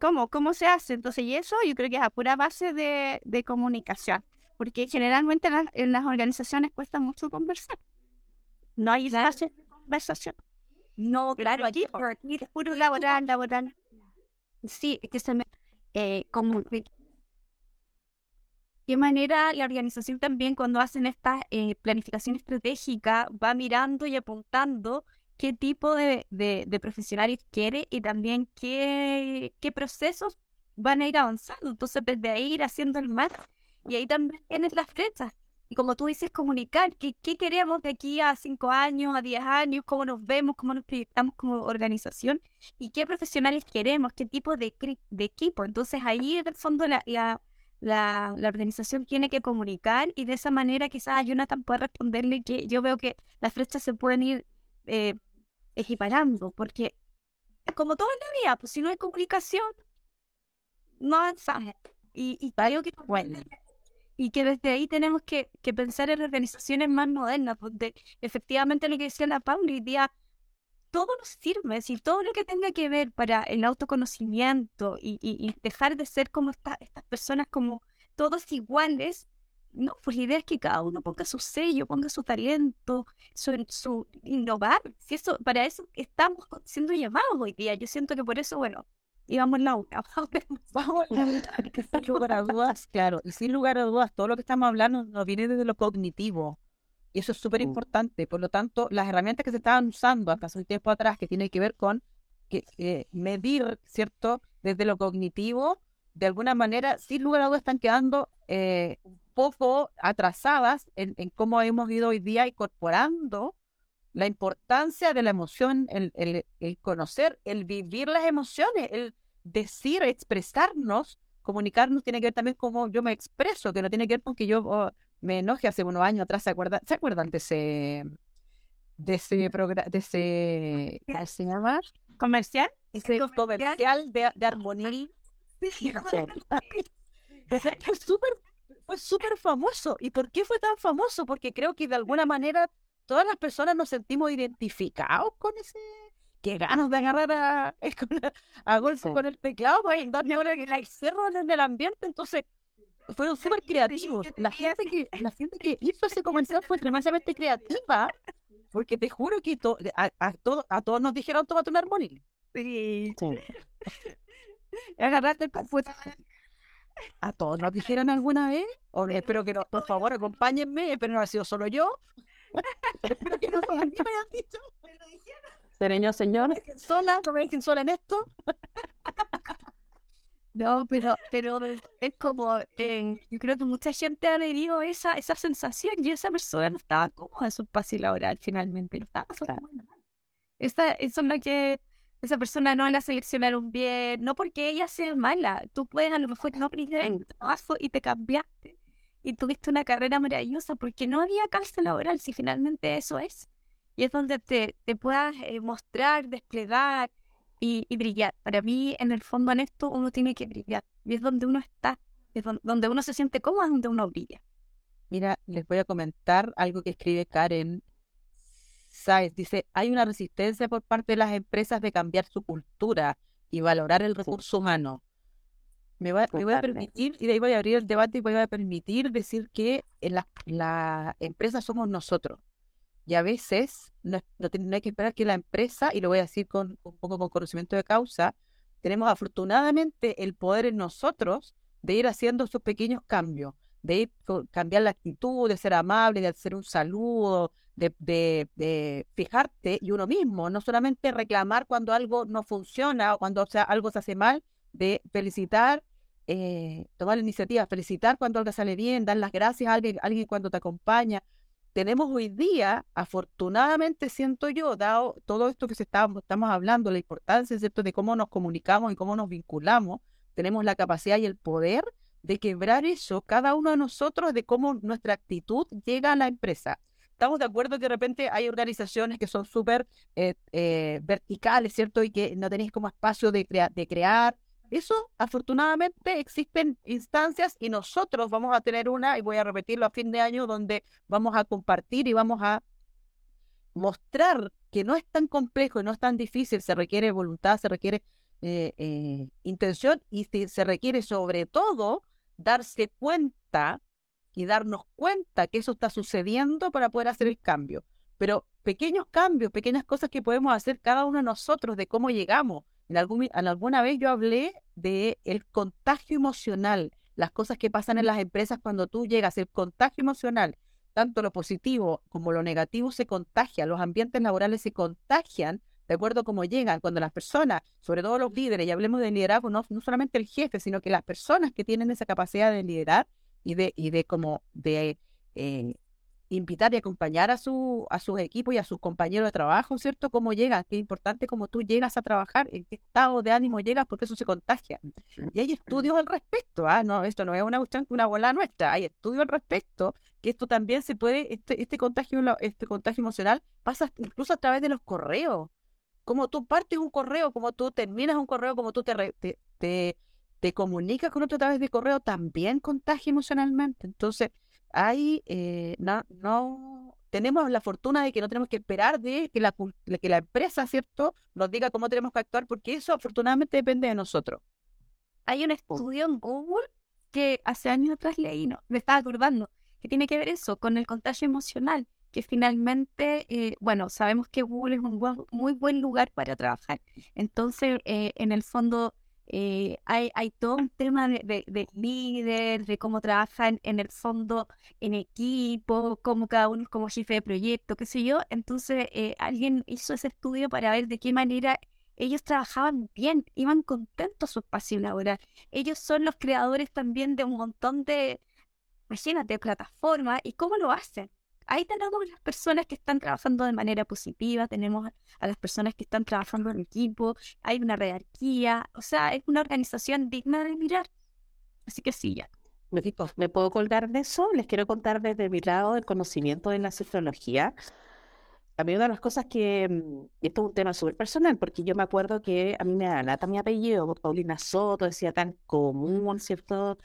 ¿Cómo? ¿Cómo se hace? Entonces, y eso yo creo que es a pura base de, de comunicación, porque generalmente en las, en las organizaciones cuesta mucho conversar. No hay espacio de conversación. No, claro, aquí, por aquí es puro laboral, laboral. Sí, es que se me... Eh, como... de ¿Qué manera la organización también cuando hacen esta eh, planificación estratégica va mirando y apuntando qué tipo de, profesionales quiere y también qué, procesos van a ir avanzando? Entonces, desde ahí ir haciendo el match y ahí también tienes las flechas. Y como tú dices, comunicar qué, qué queremos de aquí a cinco años, a diez años, cómo nos vemos, cómo nos proyectamos como organización y qué profesionales queremos, qué tipo de, equipo. Entonces ahí en el fondo la, la, la, organización tiene que comunicar y de esa manera quizás Jonathan pueda responderle que yo veo que las flechas se pueden ir eh, equiparando, porque como todo en la vida, pues si no hay comunicación, no avanzamos. Y, y creo que Bueno. Y que desde ahí tenemos que, pensar en organizaciones más modernas, donde efectivamente lo que decía la Paula, hoy día todo nos sirve, si todo lo que tenga que ver para el autoconocimiento y, dejar de ser como esta- estas personas como todos iguales, no, pues la idea es que cada uno ponga su sello, ponga su talento, su, su innovar, si eso, para eso estamos siendo llamados hoy día, yo siento que por eso, bueno, íbamos en la una, Vamos a hablar que sin lugar a dudas, claro, y sin lugar a dudas, todo lo que estamos hablando nos viene desde lo cognitivo. Y eso es súper Mm. importante. Por lo tanto, las herramientas que se estaban usando hasta hace un tiempo atrás, que tienen que ver con que, eh, medir, ¿cierto? Desde lo cognitivo, de alguna manera, sin lugar a dudas, están quedando eh, un poco atrasadas en, en cómo hemos ido hoy día incorporando la importancia de la emoción, el, el- el conocer, el vivir las emociones, el decir, expresarnos, comunicarnos tiene que ver también cómo yo me expreso, que no tiene que ver con que yo oh, me enoje hace unos años atrás, ¿se acuerdan? ¿Se acuerdan de ese, de ese programa, de ese, ¿cómo se llama? comercial. Ese comercial. comercial de, de armonía. Fue súper fue súper famoso. ¿Y por qué fue tan famoso? Porque creo que de alguna manera todas las personas nos sentimos identificados con ese... Qué ganas de agarrar a, a Sí. con el teclado para darle ahora que la cerro en el ambiente. Entonces, fueron súper creativos. La gente, que, la gente que hizo ese comercial fue tremendamente creativa. Porque te juro que to- a, a, a todos nos dijeron, tómate un armonía. Sí. Sí. Agarrarte el. ¿A todos nos dijeron alguna vez? O, espero que no, por favor, acompáñenme, espero no ha sido solo yo. Espero que no me hayan dicho. Sereño señor, "Me dejen sola, no me dejen sola en esto. No, pero, pero es como, eh, yo creo que mucha gente ha adherido a esa, esa sensación y esa persona no estaba cómoda en su espacio laboral finalmente, no estaba Claro. Esa, eso es lo que esa persona no la seleccionaron bien, no porque ella sea mala, tú puedes a lo mejor no aprender en el trabajo y te cambiaste y tuviste una carrera maravillosa porque no había calce laboral, si finalmente eso es. Y es donde te, te puedas eh, mostrar, desplegar y, y brillar. Para mí, en el fondo, en esto, uno tiene que brillar. Y es donde uno está, es don- donde uno se siente cómodo, es donde uno brilla. Mira, les voy a comentar algo que escribe Karen Sáez. Dice, hay una resistencia por parte de las empresas de cambiar su cultura y valorar el recurso humano. Me, va- me voy a permitir, y de ahí voy a abrir el debate y voy a permitir decir que en la, la empresa somos nosotros. Y a veces no, no hay que esperar que la empresa, y lo voy a decir con un poco con conocimiento de causa, tenemos afortunadamente el poder en nosotros de ir haciendo esos pequeños cambios, de ir cambiar la actitud, de ser amable, de hacer un saludo, de, de, de fijarte y uno mismo, no solamente reclamar cuando algo no funciona o cuando o sea, algo se hace mal, de felicitar, eh, tomar la iniciativa, felicitar cuando algo sale bien, dar las gracias a alguien, alguien cuando te acompaña. Tenemos hoy día, afortunadamente siento yo, dado todo esto que estamos hablando, la importancia ¿cierto? de cómo nos comunicamos y cómo nos vinculamos, tenemos la capacidad y el poder de quebrar eso, cada uno de nosotros, de cómo nuestra actitud llega a la empresa. Estamos de acuerdo que de repente hay organizaciones que son súper eh, eh, verticales, ¿cierto? Y que no tenéis como espacio de, crea- de crear. Eso, afortunadamente, existen instancias y nosotros vamos a tener una, y voy a repetirlo a fin de año, donde vamos a compartir y vamos a mostrar que no es tan complejo y no es tan difícil, se requiere voluntad, se requiere eh, eh, intención y se, se requiere sobre todo darse cuenta y darnos cuenta que eso está sucediendo para poder hacer el cambio. Pero pequeños cambios, pequeñas cosas que podemos hacer cada uno de nosotros de cómo llegamos. En, algún, en alguna vez yo hablé de el contagio emocional, las cosas que pasan en las empresas cuando tú llegas, el contagio emocional, tanto lo positivo como lo negativo se contagia, los ambientes laborales se contagian de acuerdo a cómo llegan, cuando las personas, sobre todo los líderes, y hablemos de liderazgo, no, no solamente el jefe, sino que las personas que tienen esa capacidad de liderar y de, y de como de eh, invitar y acompañar a su a sus equipos y a sus compañeros de trabajo, ¿cierto? Cómo llegan, qué importante cómo tú llegas a trabajar, en qué estado de ánimo llegas, porque eso se contagia. Y hay estudios al respecto, ¿ah? No, esto no es una cuestión, una bola nuestra, hay estudios al respecto, que esto también se puede, este, este contagio, este contagio emocional pasa incluso a través de los correos. Como tú partes un correo, como tú terminas un correo, como tú te, re- te, te, te comunicas con otro a través de correo, también contagia emocionalmente. Entonces, ahí eh, no, no tenemos la fortuna de que no tenemos que esperar de que la, que la empresa, ¿cierto?, nos diga cómo tenemos que actuar, porque eso afortunadamente depende de nosotros. Hay un estudio en Google que hace años atrás leí, no, me estaba acordando, que tiene que ver eso con el contagio emocional, que finalmente, eh, bueno, sabemos que Google es un muy buen lugar para trabajar. Entonces, eh, en el fondo, eh, hay, hay, todo un tema de, de, líder, de cómo trabajan en el fondo en equipo, cómo cada uno es como jefe de proyecto, qué sé yo. Entonces, alguien hizo ese estudio para ver de qué manera ellos trabajaban bien, iban contentos a su espacio laboral. Ellos son los creadores también de un montón de, imagínate, plataformas. ¿Y cómo lo hacen? Ahí tenemos las personas que están trabajando de manera positiva, tenemos a las personas que están trabajando en equipo, hay una jerarquía, o sea, es una organización digna de mirar. Así que sí, ya. ¿Me puedo colgar de eso? Les quiero contar desde mi lado el conocimiento de la cifrología. A mí una de las cosas que, mm, esto es un tema súper personal, porque yo me acuerdo que a mí me da lata mi apellido, Paulina Soto, decía tan común, ¿cierto?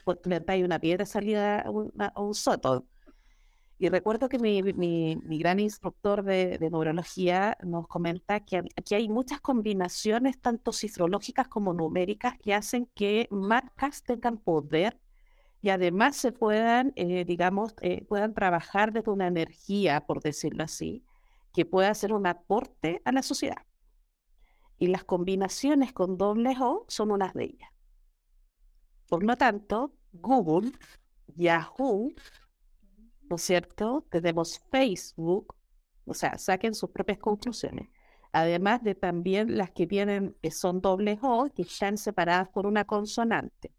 Hay una piedra salida a un Soto. Y recuerdo que mi, gran instructor de, de, neurología nos comenta que aquí hay muchas combinaciones, tanto cifrológicas como numéricas, que hacen que marcas tengan poder y además se puedan, eh, digamos, eh, puedan trabajar desde una energía, por decirlo así, que pueda hacer un aporte a la sociedad. Y las combinaciones con dobles O son unas de ellas. Por lo tanto, Google, Yahoo, ¿no es cierto? Tenemos Facebook, o sea, saquen sus propias conclusiones. Además de también las que tienen, que son dobles O, que están separadas por una consonante.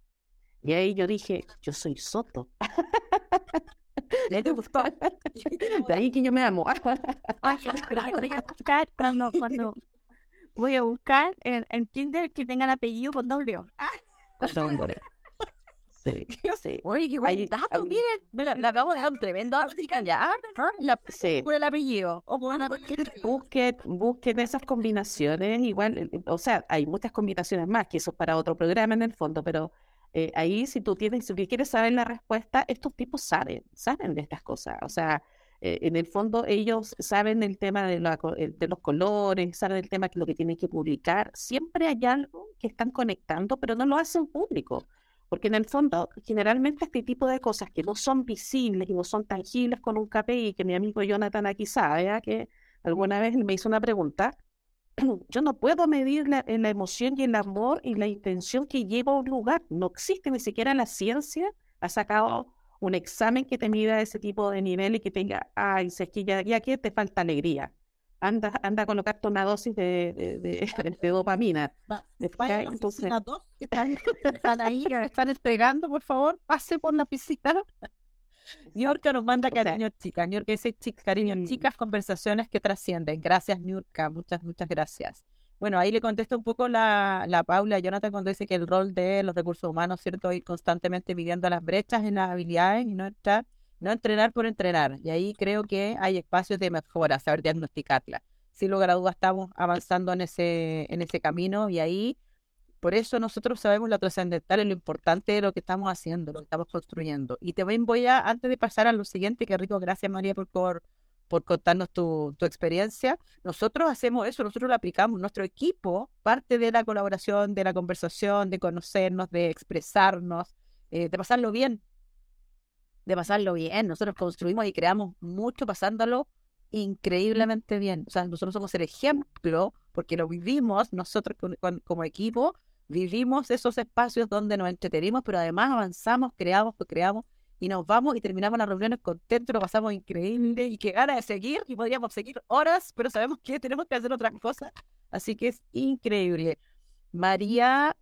Y ahí yo dije, yo soy Soto. De ahí que yo me amo. voy a buscar en, en Tinder que tengan apellido con doble O. Sí, sí. Oye, qué buen dato, miren, me la, acabo de dar un tremendo ya. La, sí. Por el apellido. O por busquen, busquen esas combinaciones, igual, eh, o sea, hay muchas combinaciones más, que eso es para otro programa en el fondo, pero eh, ahí si tú tienes, si quieres saber la respuesta, estos tipos saben, saben de estas cosas, o sea, eh, en el fondo ellos saben el tema de, la, de los colores, saben el tema de lo que tienen que publicar, siempre hay algo que están conectando, pero no lo hacen público. Porque en el fondo, generalmente este tipo de cosas que no son visibles y no son tangibles con un KPI, que mi amigo Jonathan aquí sabe, ¿ah? que alguna vez me hizo una pregunta, yo no puedo medir la, la, emoción y el amor y la intención que lleva a un lugar. No existe ni siquiera la ciencia ha sacado un examen que te mida ese tipo de nivel y que tenga, ay, si es que ya, ya que te falta alegría anda, anda a colocarte una dosis de, de, de, dopamina. Entonces, que están, ahí, que están entregando, por favor, pase por la piscina. Niurka nos manda cariño, chicas. Niurka dice, cariño, mm. chicas, conversaciones que trascienden. Gracias, Niurka. Muchas, muchas gracias. Bueno, ahí le contesta un poco la, la Paula Jonathan cuando dice que el rol de los recursos humanos, ¿cierto? Ir constantemente midiendo las brechas en las habilidades y no estar no entrenar por entrenar. Y ahí creo que hay espacios de mejora, saber diagnosticarla. Sin lugar a estamos avanzando en ese, en ese camino y ahí, por eso nosotros sabemos lo trascendental y lo importante de lo que estamos haciendo, lo que estamos construyendo. Y también voy a, antes de pasar a lo siguiente, que rico, gracias María por, por, por contarnos tu, tu, experiencia. Nosotros hacemos eso, nosotros lo aplicamos. Nuestro equipo, parte de la colaboración, de la conversación, de conocernos, de expresarnos, eh, de pasarlo bien de pasarlo bien. Nosotros construimos y creamos mucho pasándolo increíblemente bien. O sea, nosotros somos el ejemplo porque lo vivimos nosotros como equipo, vivimos esos espacios donde nos entretenimos, pero además avanzamos, creamos, creamos y nos vamos y terminamos las reuniones contentos, lo pasamos increíble y que gana de seguir y podríamos seguir horas, pero sabemos que tenemos que hacer otras cosas. Así que es increíble. María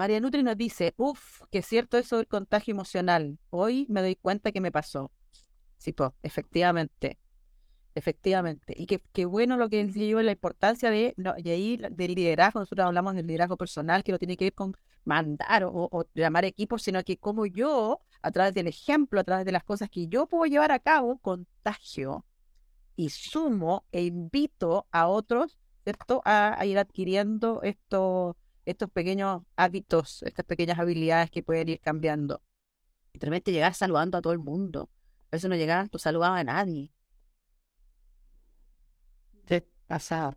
María Nutri nos dice, uff, que cierto eso del contagio emocional. Hoy me doy cuenta que me pasó. Sí, pues, efectivamente. Efectivamente. Y qué bueno lo que yo, la importancia de, y ahí del liderazgo, nosotros hablamos del liderazgo personal, que no tiene que ver con mandar o, llamar equipos, sino que como yo, a través del ejemplo, a través de las cosas que yo puedo llevar a cabo, contagio y sumo e invito a otros, ¿cierto?, a, a ir adquiriendo esto estos pequeños hábitos, estas pequeñas habilidades que pueden ir cambiando. Y de repente llegar saludando a todo el mundo. A veces no llegabas, tú saludabas a nadie. Sí, pasado.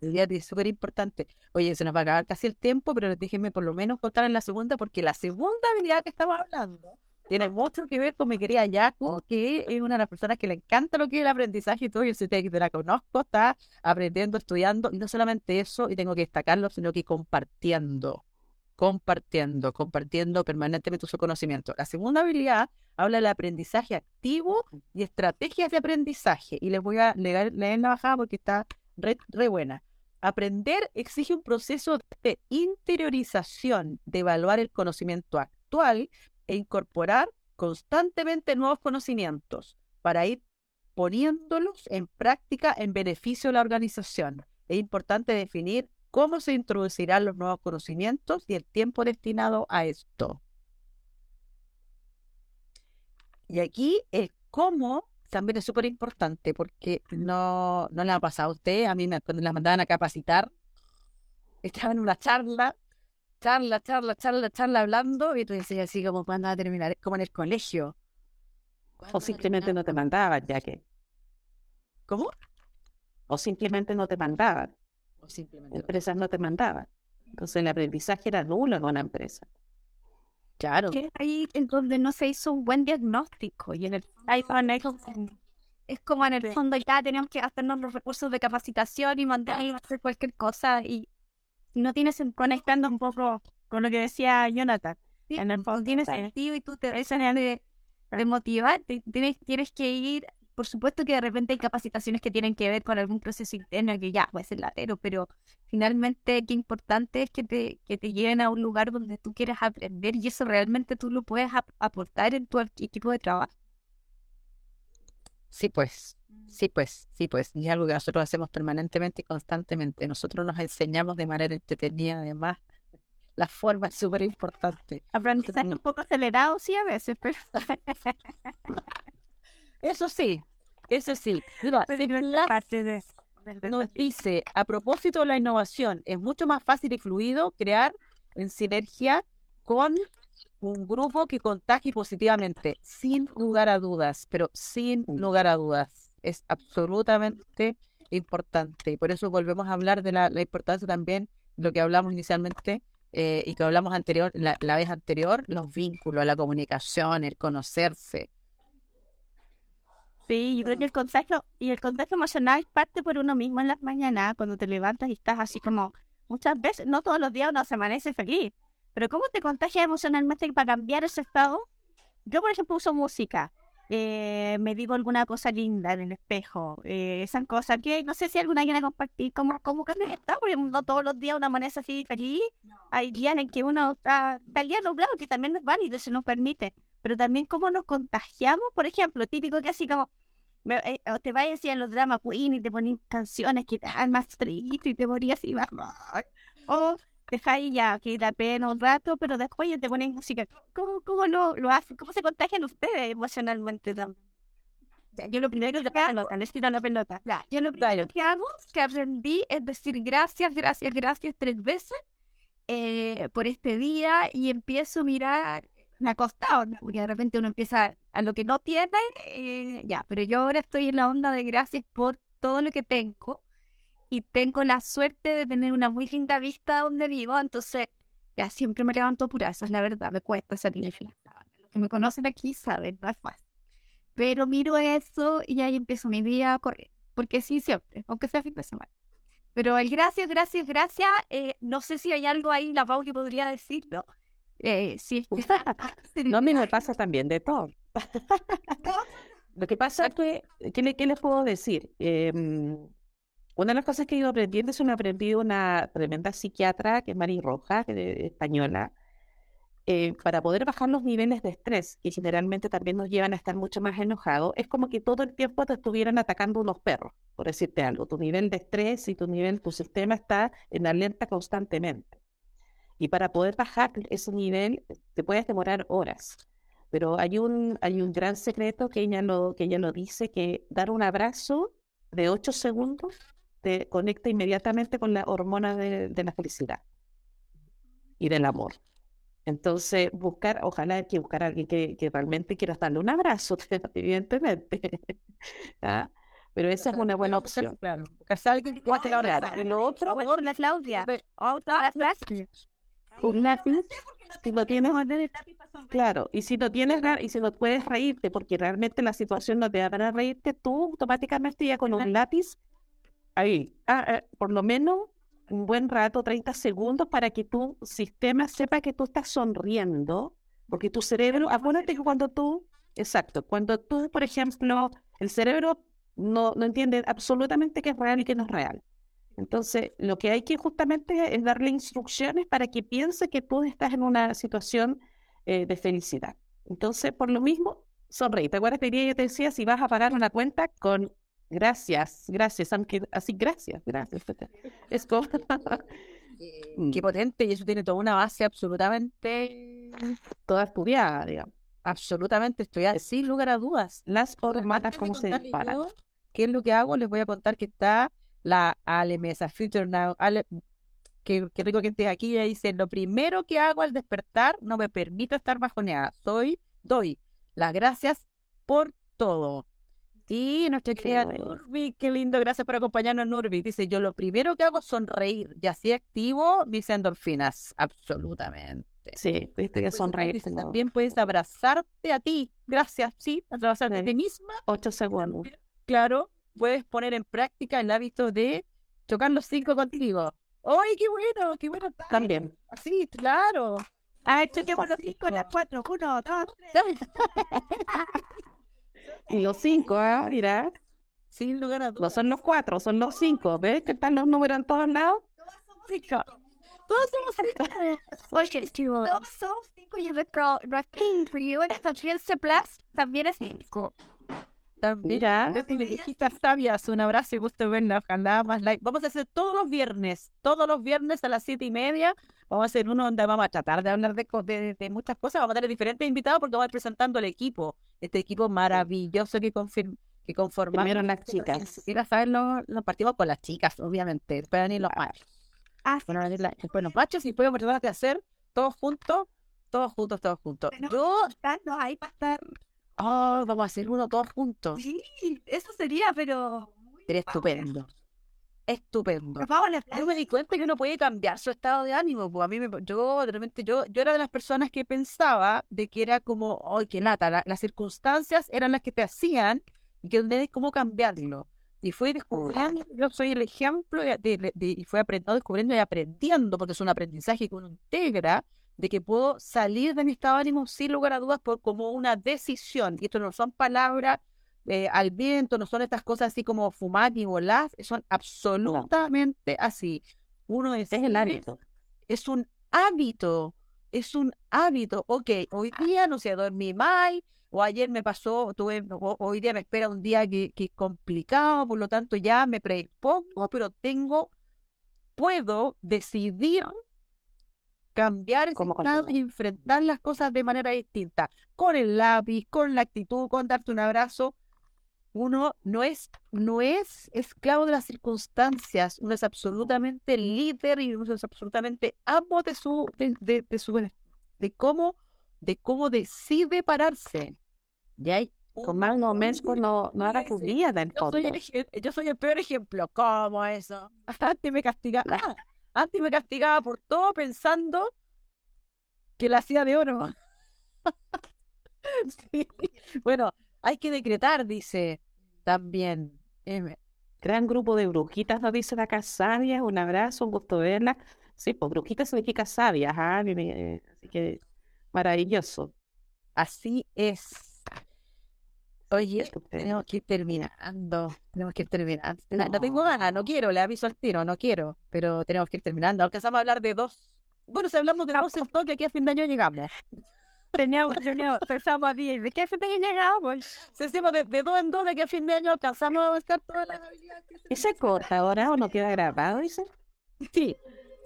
Es súper importante. Oye, se nos va a acabar casi el tiempo, pero déjenme por lo menos contar en la segunda, porque la segunda habilidad que estamos hablando tiene mucho que ver con mi querida Yaco, que es una de las personas que le encanta lo que es el aprendizaje y todo. Yo sé que la conozco, está aprendiendo, estudiando, y no solamente eso, y tengo que destacarlo, sino que compartiendo, compartiendo, compartiendo permanentemente su conocimiento. La segunda habilidad habla del aprendizaje activo y estrategias de aprendizaje. Y les voy a leer, leer la bajada porque está re, re buena. Aprender exige un proceso de interiorización, de evaluar el conocimiento actual e incorporar constantemente nuevos conocimientos para ir poniéndolos en práctica en beneficio de la organización. Es importante definir cómo se introducirán los nuevos conocimientos y el tiempo destinado a esto. Y aquí el cómo también es súper importante porque no, no le ha pasado a usted, a mí me, cuando la mandaban a capacitar, estaba en una charla, charla, charla, charla, charla hablando y tú decías así como cuando va a terminar, como en el colegio. O simplemente no te mandaban, ya que. ¿Cómo? O simplemente no te mandaban. O simplemente. Empresas no te mandaban. Entonces el aprendizaje era nulo en una empresa. Claro. Que es ahí en donde no se hizo un buen diagnóstico y en el ahí van a- es como en el fondo ya tenemos que hacernos los recursos de capacitación y mandar a hacer cualquier cosa y no tienes en- conectando un poco con lo que decía Jonathan. En el fondo tiene sentido y tú te esa de, motivarte. Tienes, tienes que ir, por supuesto que de repente hay capacitaciones que tienen que ver con algún proceso interno que ya puede ser latero, pero finalmente qué importante es que te, que te lleven a un lugar donde tú quieras aprender y eso realmente tú lo puedes ap- aportar en tu equipo de trabajo. Sí, pues. Sí, pues, sí, pues. Y es algo que nosotros hacemos permanentemente y constantemente. Nosotros nos enseñamos de manera entretenida, además. La forma es súper importante. Aprendizaje un poco acelerado, sí, a veces, pero, Eso sí, eso sí. Mira, pero parte de- nos dice, a propósito de la innovación, es mucho más fácil y fluido crear en sinergia con un grupo que contagie positivamente, sin lugar a dudas, pero sin lugar a dudas. Es absolutamente importante. Y por eso volvemos a hablar de la, la importancia también, lo que hablamos inicialmente eh, y que hablamos anterior, la, la vez anterior, los vínculos, la comunicación, el conocerse. Sí, yo creo que el contagio y el contagio emocional parte por uno mismo en las mañanas, cuando te levantas y estás así como muchas veces, no todos los días uno se amanece feliz, pero ¿cómo te contagias emocionalmente para cambiar ese estado? Yo, por ejemplo, uso música, eh, me digo alguna cosa linda en el espejo, eh, esas cosas que no sé si alguna quiere compartir, cómo, cómo cambia estado, porque no todos los días uno amanece así feliz, hay días en que uno está, está día nublado, que también es válido, se nos permite, pero también cómo nos contagiamos, por ejemplo, típico que así como me- eh, o te vayas a los drama queen y te ponen canciones que te dan más triste y te morías así más o dejáis ya que da pena un rato, pero después ya te ponen música. ¿Cómo, cómo lo, lo hacen? ¿Cómo se contagian ustedes emocionalmente también? Yo lo primero que hago, les tiro la pelota. Ya, yo lo primero que hago, que aprendí, es decir gracias, gracias, gracias tres veces eh, por este día y empiezo a mirar me ha acostado, ¿no? porque de repente uno empieza a lo que no tiene, eh, ya, pero yo ahora estoy en la onda de gracias por todo lo que tengo y tengo la suerte de tener una muy linda vista donde vivo, entonces ya siempre me levanto pura, esa es la verdad, me cuesta salir de la cama. Los que me conocen aquí saben, no es fácil. Pero miro eso y ahí empiezo mi día a correr, porque sí, siempre, aunque sea fin de semana. Pero el gracias, gracias, gracias, eh, no sé si hay algo ahí, la Pau, que podría decirlo. Eh, si es que- No, a mí me pasa también de todo. Lo que pasa es que, ¿qué, le- qué les puedo decir? Em, una de las cosas que he ido aprendiendo es una aprendí una tremenda psiquiatra, que es Mari Roja, que es española, eh, para poder bajar los niveles de estrés, que generalmente también nos llevan a estar mucho más enojados. Es como que todo el tiempo te estuvieran atacando unos perros, por decirte algo. Tu nivel de estrés y tu nivel, tu sistema está en alerta constantemente. Y para poder bajar ese nivel, te puedes demorar horas. Pero hay un, hay un gran secreto que ella, lo, que ella dice, que dar un abrazo de 8 segundos te conecta inmediatamente con la hormona de, de la felicidad y del amor. Entonces, buscar, ojalá hay que buscar a alguien que, que realmente quiera darle un abrazo, evidentemente. ¿ah? Pero esa es una buena opción. Claro, buscarse a alguien que pueda y lo otro, Por la Claudia. Otra vez. un lápiz, si lo tienes, claro, y si no tienes, y si no puedes reírte, porque realmente la situación no te da para reírte, tú automáticamente ya con un lápiz, ahí, ah, ah, por lo menos un buen rato, 30 segundos, para que tu sistema sepa que tú estás sonriendo, porque tu cerebro, acuérdate que cuando tú, exacto, cuando tú, por ejemplo, el cerebro no, no entiende absolutamente qué es real y qué no es real. Entonces, lo que hay que justamente es darle instrucciones para que piense que tú estás en una situación eh, de felicidad. Entonces, por lo mismo, sonreí. ¿Te acuerdas que yo te decía si vas a pagar una cuenta con gracias, gracias, aunque así, gracias, gracias. Es como... Mm. Qué potente, y eso tiene toda una base absolutamente, toda estudiada, digamos. absolutamente estudiada, sin lugar a dudas. Las hormonas, cómo se disparan. yo ¿Qué es lo que hago? Les voy a contar que está la ALMS, Future Now. Ale, que, que rico que estés aquí. Ella dice: Lo primero que hago al despertar no me permito estar bajoneada. Soy, doy las gracias por todo. Y nuestra querida. Nurbi, qué lindo, gracias por acompañarnos, Nurbi. Dice: Yo lo primero que hago es sonreír y así activo mis endorfinas. Absolutamente. Sí, viste que sonreír. dice, También puedes abrazarte a ti. Gracias, sí, abrazarte a Sí. ti misma Ocho segundos. claro, puedes poner en práctica el hábito de chocar los cinco contigo. ¡Ay, qué bueno! ¡Qué bueno está! También. Sí, claro. A ver, choquemos los cinco, las cuatro. Uno, dos, tres. Y los cinco, ah, mira, Sin lugar a no dudas. son los cuatro, son los cinco. ¿Ves que están los números en todos lados? Todos somos cinco. Todos son cinco y nuestro ranking frío en esta Plus también es cinco. También. Mira. Desde Viejistas Sabias, un abrazo y gusto verla. Ojalá más like. Vamos a hacer todos los viernes, todos los viernes a las siete y media. Vamos a hacer uno donde vamos a tratar de hablar de, co- de, de muchas cosas. Vamos a tener diferentes invitados porque vamos a ir presentando el equipo. Este equipo maravilloso que, confirm- que conformamos. Primero las chicas. Lo partimos con las chicas, obviamente. Después van ir los machos. Ah, Van a venir la- después los machos y después vamos a tratar de hacer todos juntos, todos juntos, todos juntos. Bueno. Yo, no hay para estar. Oh, vamos a hacer uno todos juntos. Sí, eso sería, pero. Sería estupendo. Estupendo. Yo me di cuenta que uno puede cambiar su estado de ánimo. Pues a mí, me, yo, de repente, yo, yo era de las personas que pensaba de que era como, ¡ay, qué lata! la- las circunstancias eran las que te hacían y que no cómo cambiarlo. Y fui descubriendo, yo soy el ejemplo de, de- de- y fui aprendiendo, descubriendo y aprendiendo, porque es un aprendizaje que uno integra, de que puedo salir de mi estado de ánimo sin lugar a dudas por como una decisión. Y esto no son palabras eh, al viento, no son estas cosas así como fumar ni volar, son absolutamente así. Uno es el hábito. es un hábito, es un hábito. Ok, hoy día no sé, dormí mal, o ayer me pasó, tuve, o- hoy día me espera un día que, que es complicado, por lo tanto ya me predispongo, pero tengo, puedo decidir cambiar ese ¿Cómo estado y enfrentar las cosas de manera distinta, con el lápiz, con la actitud, con darte un abrazo. Uno no es, no es esclavo de las circunstancias, uno es absolutamente líder y uno es absolutamente amo de su, de, de- de su, de cómo, de cómo decide pararse. Y hay Con más no no, no era día del yo soy, el, yo soy el peor ejemplo. ¿Cómo eso? Antes me castigaba, ah, antes me castigaba por todo pensando que la hacía de oro. Sí. Bueno, hay que decretar, dice también. M. Gran grupo de brujitas, nos dice la sabia. Un abrazo, un gusto verla. Sí, pues brujita significa sabias, eh, Así que maravilloso. Así es. Oye, tenemos que ir terminando. Tenemos que ir terminando. No, no tengo ganas, no quiero, le aviso al tiro, no quiero. Pero tenemos que ir terminando. Alcanzamos a hablar de dos. Bueno, si hablamos de dos, en toque aquí a fin de año llegamos. Teníamos, teníamos, pensamos a ¿de qué se te llegamos? Si decimos de, de dos en dos, de aquí a fin de año alcanzamos a abarcar todas las habilidades. que se- ¿Y se corta ahora o no queda grabado, dice? Sí,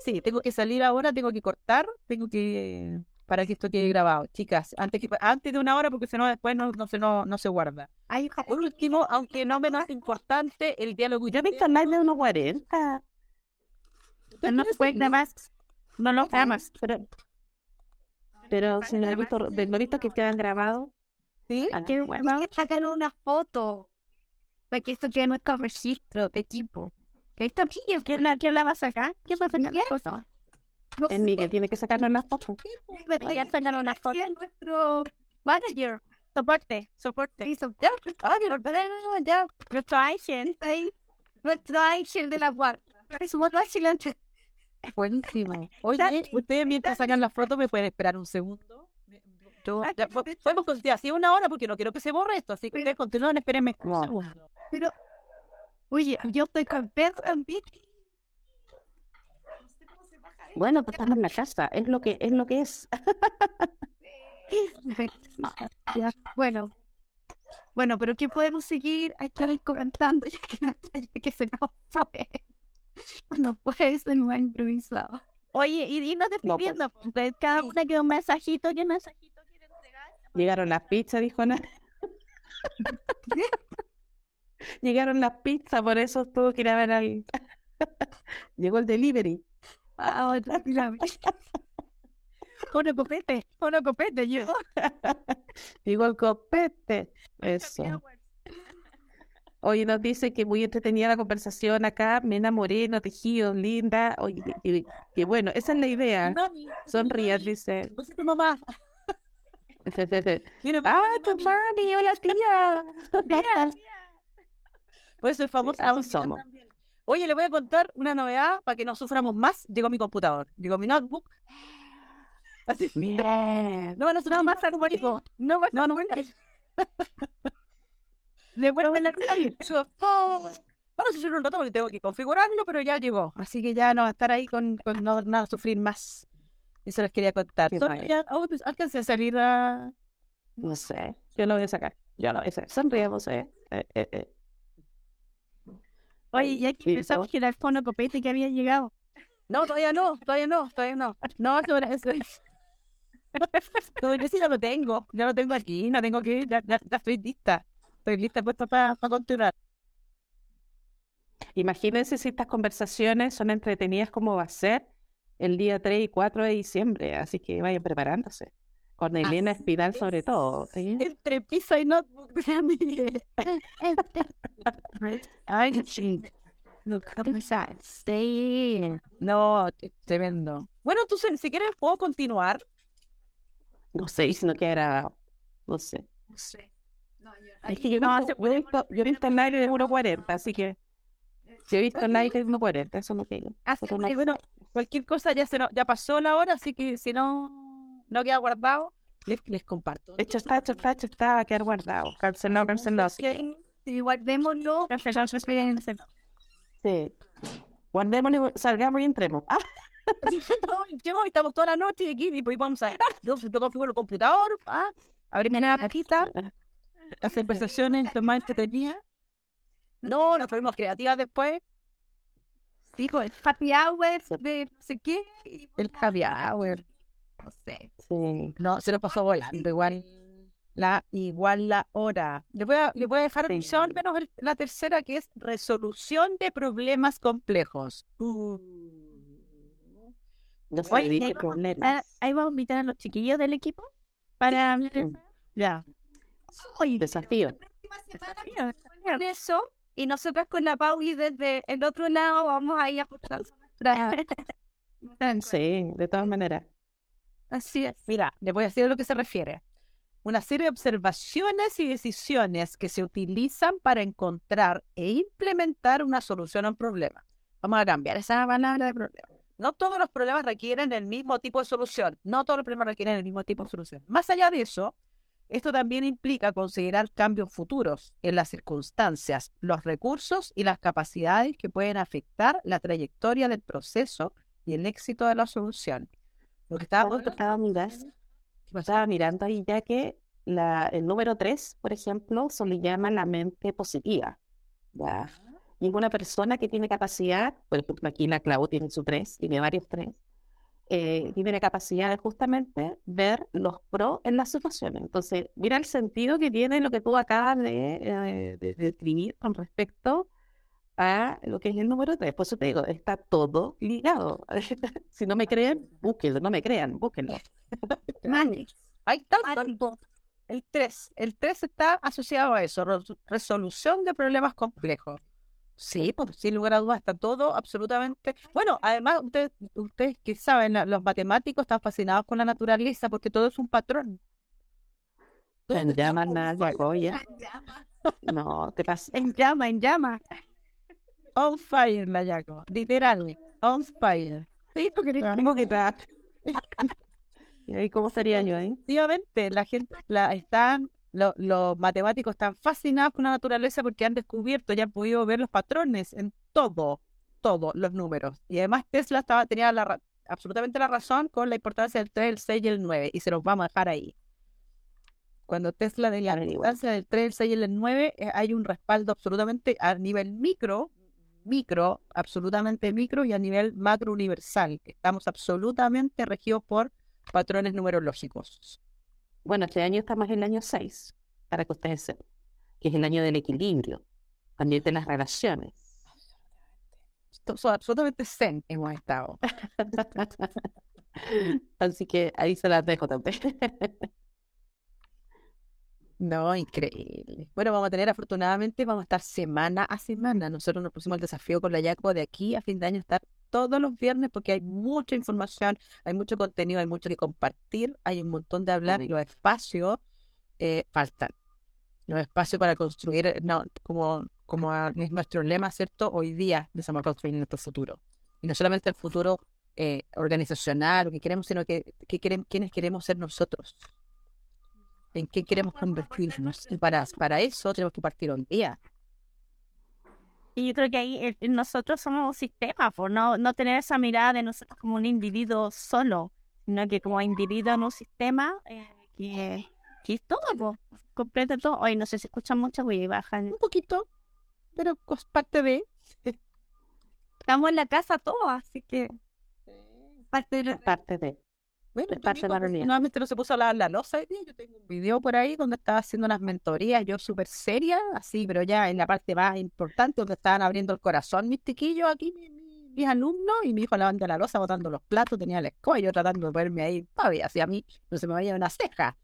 sí, tengo que salir ahora, tengo que cortar, tengo que para que esto quede grabado. Chicas, antes que antes de una hora, porque si no después no, no se no, no se guarda. Hay, por último, aunque no menos importante, el diálogo. Yo he visto live de 1.40. No se puede grabar. No lo grabas. Pero, pero si no he visto, no he visto que quedan grabados. ¿Sí? Ah, Qué hueva. sacar una foto para que esto quede en nuestro registro de equipo. Que bien, ¿Quién la, quién la va a sacar? ¿Quién va a sacar la foto? No Es Miguel, tiene que sacarnos las fotos. Voy a sacar una foto. sé, nuestro manager. Soporte, soporte. Ya, ah, pero, pero, no, ya, Nuestro ahí. Nuestro ángel de la guardia. Es un otro ángel antes. Buenísimo. Oye, ustedes mientras sacan la foto me pueden esperar un segundo. Yo, ya, po- podemos continuar así una hora porque no quiero que se borre esto, así que ustedes continúen, espérenme un No. segundo. Pero, oye, yo estoy con Pedro también. Bueno, pues estamos en la casa, es lo que es. Lo que es. Bueno, bueno, pero ¿qué podemos seguir estar ahí comentando? Ya que, ya que se nos fue. No puede ser más improvisado. Oye, y dinos despidiendo. De cada una que un mensajito. ¿Qué mensajito quiere entregar? Llegaron las pizzas, dijo Ana. Llegaron las pizzas, por eso tuvo que ir a ver al. Llegó el delivery. Ah, otra pirámide. Uno copete. Uno copete, yo. Llegó el copete. Eso. Oye, nos dice que muy entretenida la conversación acá. Me enamoré, no tejidos, linda. Oye, que, bueno, esa es la idea. Sonrías, dice. ¿dónde está tu mamá? ¡Ah, tu mami! ¡Hola, tía! Pues soy famosa. Así por somos. también. Oye, le voy a contar una novedad para que no suframos más. Llegó mi computador, llegó mi notebook. Así. Bien. No van a sonar más armónico. No, no, no. Le vuelvo a la oh, Vamos a hacer un rato porque tengo que configurarlo, pero ya llegó. Así que ya no va a estar ahí con, con no, no sufrir más. Eso les quería contar. Ya- oh, pues, alcancé a salir a. No sé. Yo lo voy a sacar. Yo lo voy a sacar. Sonríamos, eh. Eh, eh, eh. Oye, y aquí Sí, pensamos que era el fono copete que había llegado. No, todavía no, todavía no, todavía no. No, eso era eso. es- No, ese ya lo tengo, ya lo tengo aquí, no tengo que, ya, ya, ya estoy lista. Estoy lista puesta para continuar. Imagínense si estas conversaciones son entretenidas como va a ser el día 3 y 4 de diciembre. Así que vayan preparándose. Con Elena Espinal sobre todo. ¿sí? Entre pizza y notebook de. Ay, sí. Sí. No, tremendo. Bueno, entonces, si quieres, puedo continuar. No sé, si no grabado. No sé. No sé. No, yo- Es que yo, no, yo he visto, yo he visto el aire de 1.40, así que yo he visto el aire de 1.40, eso no tengo. Así que, no- bueno, cualquier cosa ya se no- ya pasó la hora, así que si no, no queda guardado, les, les comparto. Hecho está, hecho está, hecho está, va a quedar guardado. Cancelado, cancelado. Sí, sí, guardémoslo. Sí. Guardémoslo, y salgamos y entremos. Ah, llegó, estamos toda la noche aquí y pues vamos a te configuro el computador, ah, abrirme la patita, las conversaciones son más entretenidas. No, nos fuimos creativas después. Dijo el happy hour de no sé qué. El happy hour. No sé. sí. No, se nos pasó volando igual la, igual la hora. Le voy a, le voy a dejar Sí. opción al menos el- la tercera que es resolución de problemas complejos. No sé, Oye, dije ahí problemas. Ah, Ahí vamos a invitar a los chiquillos del equipo para Ya. Oye, Desafío. con eso. Y nosotras con la Pau y desde el otro lado vamos a ir ajustando. nuestra- Sí, de todas maneras. Así es. Mira, le voy a decir a lo que se refiere. Una serie de observaciones y decisiones que se utilizan para encontrar e implementar una solución a un problema. Vamos a cambiar esa palabra de problema. No todos los problemas requieren el mismo tipo de solución. No todos los problemas requieren el mismo tipo de solución. Más allá de eso, esto también implica considerar cambios futuros en las circunstancias, los recursos y las capacidades que pueden afectar la trayectoria del proceso y el éxito de la solución. Lo que estaba Estaba, estaba mirando, estaba mirando ahí ya que la, el número 3, por ejemplo, se le llama la mente positiva. ¿ya? Y es una persona que tiene capacidad, por ejemplo, aquí la Clau tiene su 3, tiene varios 3, eh, tiene la capacidad de justamente ver los pros en las situaciones. Entonces, mira el sentido que tiene lo que tú acabas de, eh, de- de escribir con respecto a lo que es el número 3. Por eso te digo, está todo ligado. si no me creen, búsquenlo, no me crean, búsquenlo. Ahí está, el 3. El 3 está asociado a eso, res- resolución de problemas complejos. Sí, pues sin lugar a dudas está todo absolutamente. Bueno, además, ustedes, ustedes que saben, los matemáticos están fascinados con la naturaleza porque todo es un patrón. En llamas, nada, fire, oye. No, te pasa. En llama, en llama. On fire, la Yaco. Literal, on fire. Sí, porque ¿Cómo que tal? ¿Y cómo sería yo ahí? efectivamente la gente la están lo- los matemáticos están fascinados con la naturaleza porque han descubierto y han podido ver los patrones en todo, todos los números. Y además Tesla estaba, tenía la, absolutamente la razón con la importancia del 3, el 6 y el 9, y se los vamos a dejar ahí. Cuando Tesla de la importancia del 3, el 6 y el 9, eh, hay un respaldo absolutamente a nivel micro, micro, absolutamente micro, y a nivel macro universal. Estamos absolutamente regidos por patrones numerológicos. Bueno, este año estamos en el año 6, para que ustedes sepan, que es el año del equilibrio, también de las relaciones. So- absolutamente zen hemos estado. Así que ahí se las dejo también. No, increíble. Bueno, vamos a tener afortunadamente, vamos a estar semana a semana. Nosotros nos pusimos el desafío con la Yaco de aquí a fin de año estar todos los viernes porque hay mucha información, hay mucho contenido, hay mucho que compartir, hay un montón de hablar y los espacios eh, faltan. Los espacios para construir, eh, no, como, como es nuestro lema, ¿cierto? Hoy día empezamos a construir nuestro futuro. Y no solamente el futuro eh, organizacional, lo que queremos, sino que, que queremos, quiénes queremos ser nosotros. En qué queremos convertirnos. Y para, para eso tenemos que partir hoy día. Y yo creo que ahí eh, nosotros somos un sistema, por no, no tener esa mirada de nosotros como un individuo solo, sino que como individuo en un sistema eh, que, que es todo, po, completa todo. Hoy no sé si escuchan mucho, a bajar. Un poquito, pero es parte de. Estamos en la casa todos, así que Parte de- Parte de. Bueno, Es parte de la realidad. nuevamente no se puso a lavar la hoy día. Yo tengo un video por ahí donde estaba haciendo unas mentorías, yo súper seria, así, pero ya en la parte más importante, donde estaban abriendo el corazón mis tiquillos aquí, mi- mi- mis alumnos, y mi hijo lavando la loza, botando los platos, tenía la escoba, y yo tratando de ponerme ahí, pavi, así a mí, no se me vaya una ceja.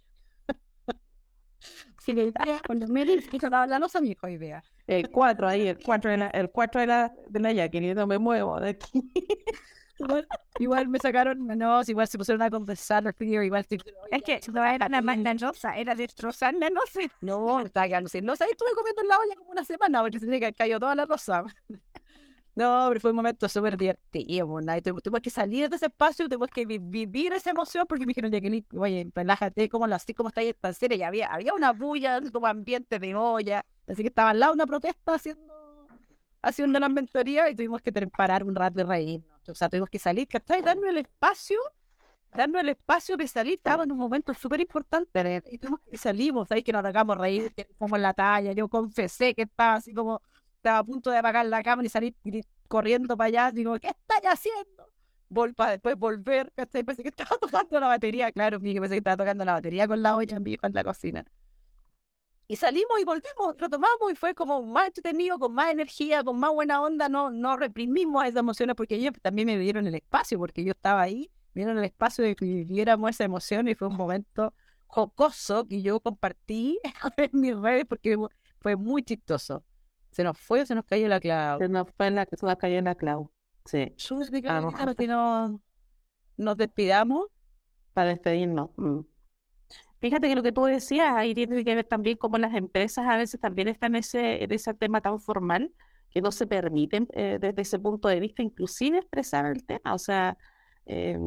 Si le con los medios, hijo lavar la loza, mi hijo, y vea. El 4 ahí, el 4 de la, el 4 de la, de la Jackie, ni no me muevo de aquí. Igual, igual me sacaron, no, igual se pusieron a conversar, igual se- es que no era una manga rosa, era destrozarme, no sé. No, estaba quedando sin losa. Y estuve comiendo en la olla como una semana porque se que cayó toda la rosa. No, pero fue un momento súper divertido. nada, y tuve- Tuvimos que salir de ese espacio, tuvimos que vi- vivir esa emoción porque me dijeron, Jacqueline, oye, relájate, como así como está ahí tan seria. Y había, había una bulla, como ambiente de olla. Así que estaba al lado una protesta haciendo, haciendo la mentoría y tuvimos que parar un rato y reírnos. O sea, tuvimos que salir, ¿cachai? Darnos el espacio darnos el espacio de salir, estaba en un momento súper importante. Y tuvimos que salimos, ahí que nos hagamos reír, que fuimos la talla. Yo confesé que estaba así como, estaba a punto de apagar la cámara y salir corriendo para allá. Digo, ¿qué estáis haciendo? Vol para después volver, ¿cachai? Pensé que estaba tocando la batería, claro, que pensé que estaba tocando la batería con la olla en vivo en la cocina. Y salimos y volvimos, retomamos y fue como más entretenido, con más energía, con más buena onda, no, no reprimimos esas emociones porque ellos también me dieron el espacio, porque yo estaba ahí, me dieron el espacio de que viviéramos esa emoción y fue un momento jocoso que yo compartí en mis redes porque fue muy chistoso. Se nos fue o se nos cayó la clave. Se nos fue en la, se nos cayó en la clau. Sí, Vamos. para que no nos despidamos. para despedirnos. mm. Fíjate que lo que tú decías ahí tiene que ver también cómo las empresas a veces también están en ese, en ese tema tan formal que no se permiten eh, desde ese punto de vista inclusive expresar el tema. O sea, eh,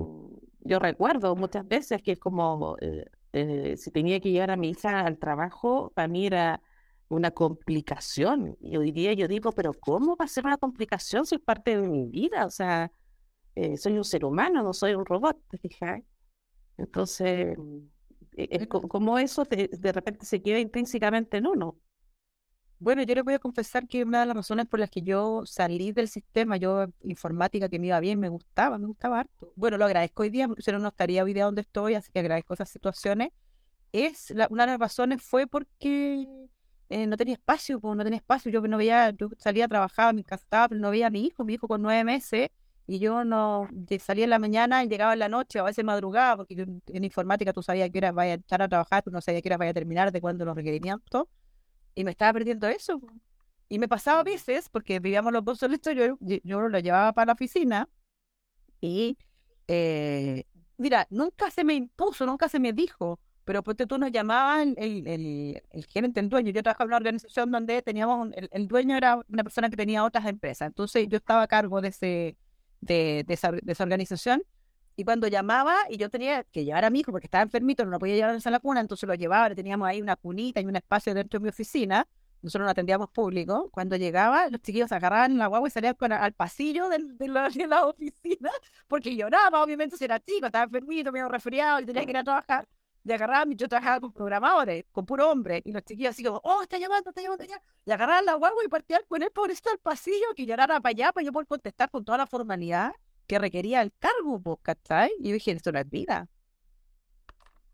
yo recuerdo muchas veces que es como eh, eh, si tenía que llevar a mi hija al trabajo, para mí era una complicación. Y hoy día yo digo, pero ¿cómo va a ser una complicación si es parte de mi vida? O sea, eh, soy un ser humano, no soy un robot, ¿te fijas? Entonces, eh, co- como eso te- de repente se queda intrínsecamente en uno. Bueno, yo les voy a confesar que una de las razones por las que yo salí del sistema, yo informática que me iba bien, me gustaba, me gustaba harto. Bueno, lo agradezco hoy día porque si no, no estaría hoy día donde estoy, así que agradezco esas situaciones. Es la- una de las razones fue porque eh, no tenía espacio, pues no tenía espacio. Yo no veía, yo salía, trabajaba, me encantaba, pero no veía a mi hijo, mi hijo con nueve meses, y yo no salía en la mañana y llegaba en la noche, a veces madrugaba, porque yo en informática tú sabías que hora vaya a estar a trabajar, pero no sabía que hora vaya a terminar, de cuándo los requerimientos y me estaba perdiendo eso. Y me pasaba a veces, porque vivíamos los dos solitos, yo, yo, lo llevaba para la oficina y, eh, mira, nunca se me impuso, nunca se me dijo, pero pues tú nos llamaban el, el, el gerente, el dueño. Yo trabajaba en una organización donde teníamos, un- el, el dueño era una persona que tenía otras empresas, entonces yo estaba a cargo de, ese, de, de esa, de esa organización. Y cuando llamaba y yo tenía que llevar a mi hijo porque estaba enfermito, no lo podía llevar a la cuna, entonces lo llevaba, le teníamos ahí una cunita y un espacio dentro de mi oficina. Nosotros no atendíamos público. Cuando llegaba, los chiquillos agarraban la guagua y salían al pasillo del- de, la, de la oficina porque lloraba, obviamente, si era chico, estaba enfermito, medio resfriado y tenía que ir a trabajar. Y agarraban, yo trabajaba con programadores, con puro hombre, y los chiquillos así como, oh, está llamando, está llamando ya. Y agarraban la guagua y partían con él por esto al pasillo, que llorara para allá, para yo poder contestar con toda la formalidad que requería el cargo, ¿cachai? Y yo dije, esto no es vida.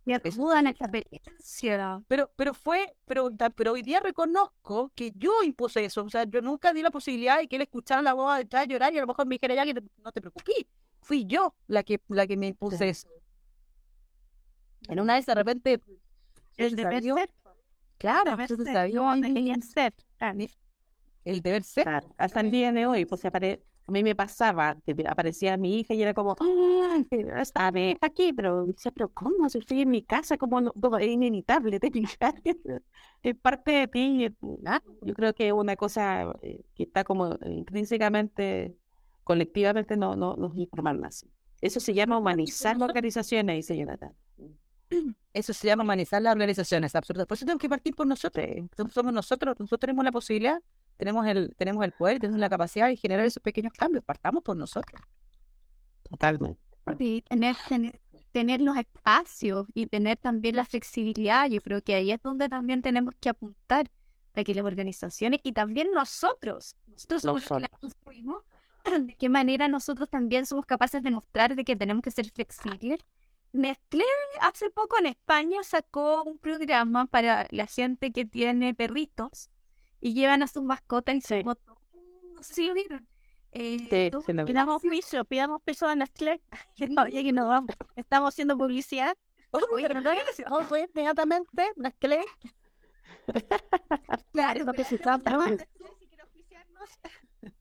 Me ayudan a esta experiencia. Pero, pero fue, pero, pero hoy día reconozco que yo impuse eso. O sea, yo nunca di la posibilidad de que él escuchara la voz detrás llorar y a lo mejor me dijera ya que no te preocupes. Fui yo la que, la que me impuse eso. En una vez de repente, El deber ser. claro, deber entonces ser, salió no debería ser. Ah, el deber ser. Claro, hasta el día de hoy, pues apare- a mí me pasaba aparecía mi hija y era como, ¡ay, pero esta vez aquí! Pero decía, pero ¿cómo? Si estoy en mi casa, ¿cómo no? Como es inevitable, te? Es parte de ti. ah, Yo creo que es una cosa eh, que está como intrínsecamente, colectivamente, no, no nos informan así. Eso se llama humanizar la organización ahí, señora. Eso se llama humanizar las organizaciones, absolutamente. Por eso tenemos que partir por nosotros. Somos nosotros, nosotros tenemos la posibilidad, tenemos el, tenemos el poder, tenemos la capacidad de generar esos pequeños cambios. Partamos por nosotros. Totalmente. Sí, tener, tener, tener los espacios y tener también la flexibilidad. Yo creo que ahí es donde también tenemos que apuntar a que las organizaciones y también nosotros, nosotros somos los que las construimos, de qué manera nosotros también somos capaces de mostrar de que tenemos que ser flexibles. Nestlé hace poco en España sacó un programa para la gente que tiene perritos y llevan a sus mascotas y Sí. sus motos. No sé si lo vieron. Eh, Sí, sí lo. Pidamos piso, pidamos piso a Nestlé. No, ya que no vamos. Estamos haciendo publicidad. Pero no es así. Oh, inmediatamente, Nestlé. Claro, porque se trata-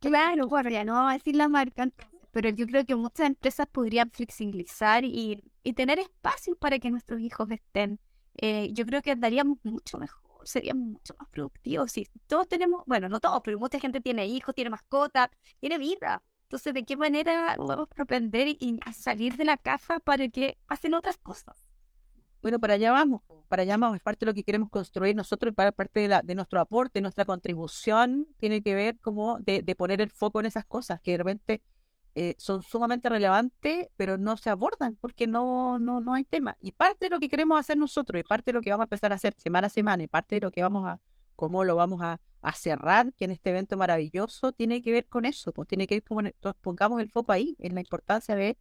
Claro, bueno, ya no vamos a decir la marca, entonces, pero yo creo que muchas empresas podrían flexibilizar y, y tener espacios para que nuestros hijos estén. Eh, yo creo que andaríamos mucho mejor, seríamos mucho más productivos. Si todos tenemos, bueno, no todos, pero mucha gente tiene hijos, tiene mascotas, tiene vida. Entonces, ¿de qué manera podemos propender y, salir de la caja para que pasen otras cosas? Bueno, para allá vamos, para allá vamos, es parte de lo que queremos construir nosotros, para parte de, la, de nuestro aporte, nuestra contribución, tiene que ver como de, de poner el foco en esas cosas que de repente eh, son sumamente relevantes, pero no se abordan porque no, no, no hay tema. Y parte de lo que queremos hacer nosotros, y parte de lo que vamos a empezar a hacer semana a semana, y parte de lo que vamos a, cómo lo vamos a, cerrar, que en este evento maravilloso, tiene que ver con eso, pues tiene que entonces pongamos el foco ahí, en la importancia de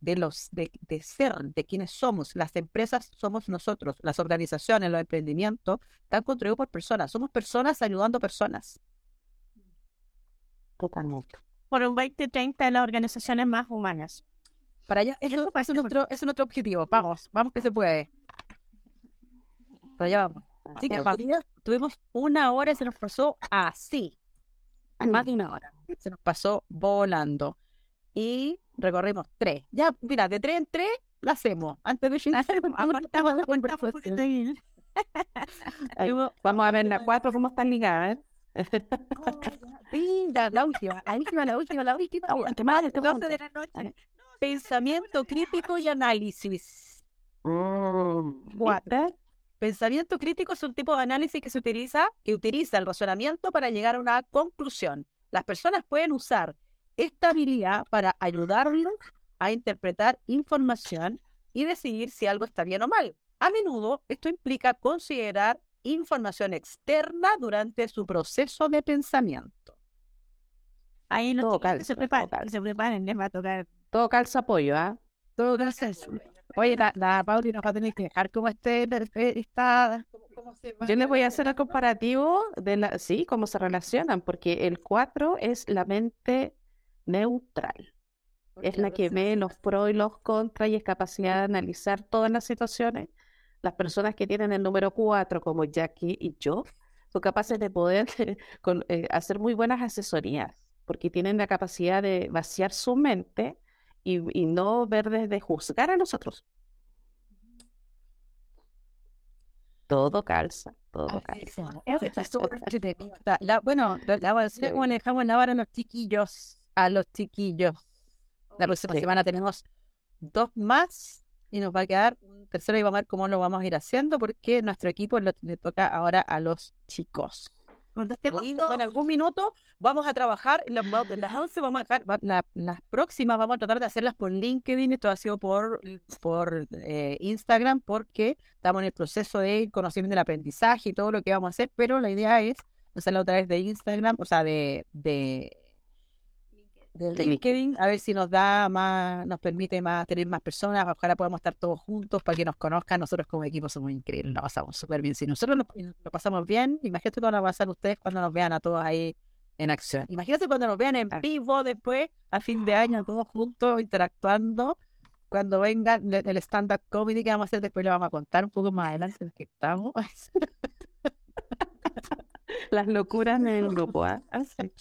de los de, de ser, de quienes somos. Las empresas somos nosotros, las organizaciones, los emprendimientos están construidos por personas. Somos personas ayudando a personas. Totalmente. Por un 2030 de las organizaciones más humanas. Para allá, eso, eso es nuestro, eso es nuestro objetivo. Vamos, vamos que se puede. Para allá vamos. Así que tuvimos una hora y se nos pasó así. Más de una hora. Se nos pasó volando. Y recorrimos tres. Ya, mira, de tres en tres la hacemos. Antes de. Ay, Vamos a ver las cuatro cómo están ligadas. Linda, la última, la última, la última, la última. Aguante, madre, te 12 de la noche. Pensamiento crítico y análisis. Mm, Cuatro. ¿viste? Pensamiento crítico es un tipo de análisis que se utiliza, que utiliza el razonamiento para llegar a una conclusión. Las personas pueden usar esta habilidad para ayudarlos a interpretar información y decidir si algo está bien o mal. A menudo esto implica considerar información externa durante su proceso de pensamiento. Ahí los Todo calza, se preparen, calza. se preparen, les va a tocar. Todo calza apoyo, ¿ah? Todo gracias. Oye, la, la Pauli nos va a tener que dejar como este, esta, ¿cómo, cómo se llama? Yo les voy a hacer el comparativo de la, sí, cómo se relacionan, porque el 4 es la mente neutral. Es la que ve los pros y los contras y es capacidad de analizar todas las situaciones. Las personas que tienen el número 4, como Jackie y yo, son capaces de poder con- eh, hacer muy buenas asesorías, porque tienen la capacidad de vaciar su mente y, y no ver desde juzgar a nosotros. Todo calza, todo calza. La- bueno, la, decir cómo le dejamos la vara a los chiquillos. A los chiquillos. La próxima Sí. semana tenemos dos más y nos va a quedar un tercero y vamos a ver cómo lo vamos a ir haciendo porque nuestro equipo lo- le toca ahora a los chicos. Y en algún minuto vamos a trabajar, las, las 11 vamos a dejar, la- las próximas vamos a tratar de hacerlas por LinkedIn, esto ha sido por, por eh, Instagram, porque estamos en el proceso de conocimiento del aprendizaje y todo lo que vamos a hacer, pero la idea es hacerlo a través de Instagram, o sea, de, de, de De LinkedIn, a ver si nos da más, nos permite más tener más personas, ojalá podamos estar todos juntos para que nos conozcan, nosotros como equipo somos increíbles, la pasamos súper bien, si nosotros lo, lo pasamos bien, imagínate cómo van a pasar ustedes cuando nos vean a todos ahí en acción. Imagínate cuando nos vean en vivo después, a fin de año, todos juntos, interactuando, cuando venga el stand-up comedy que vamos a hacer, después le vamos a contar un poco más adelante de que estamos. Las locuras en el grupo, ¿ah? Sí.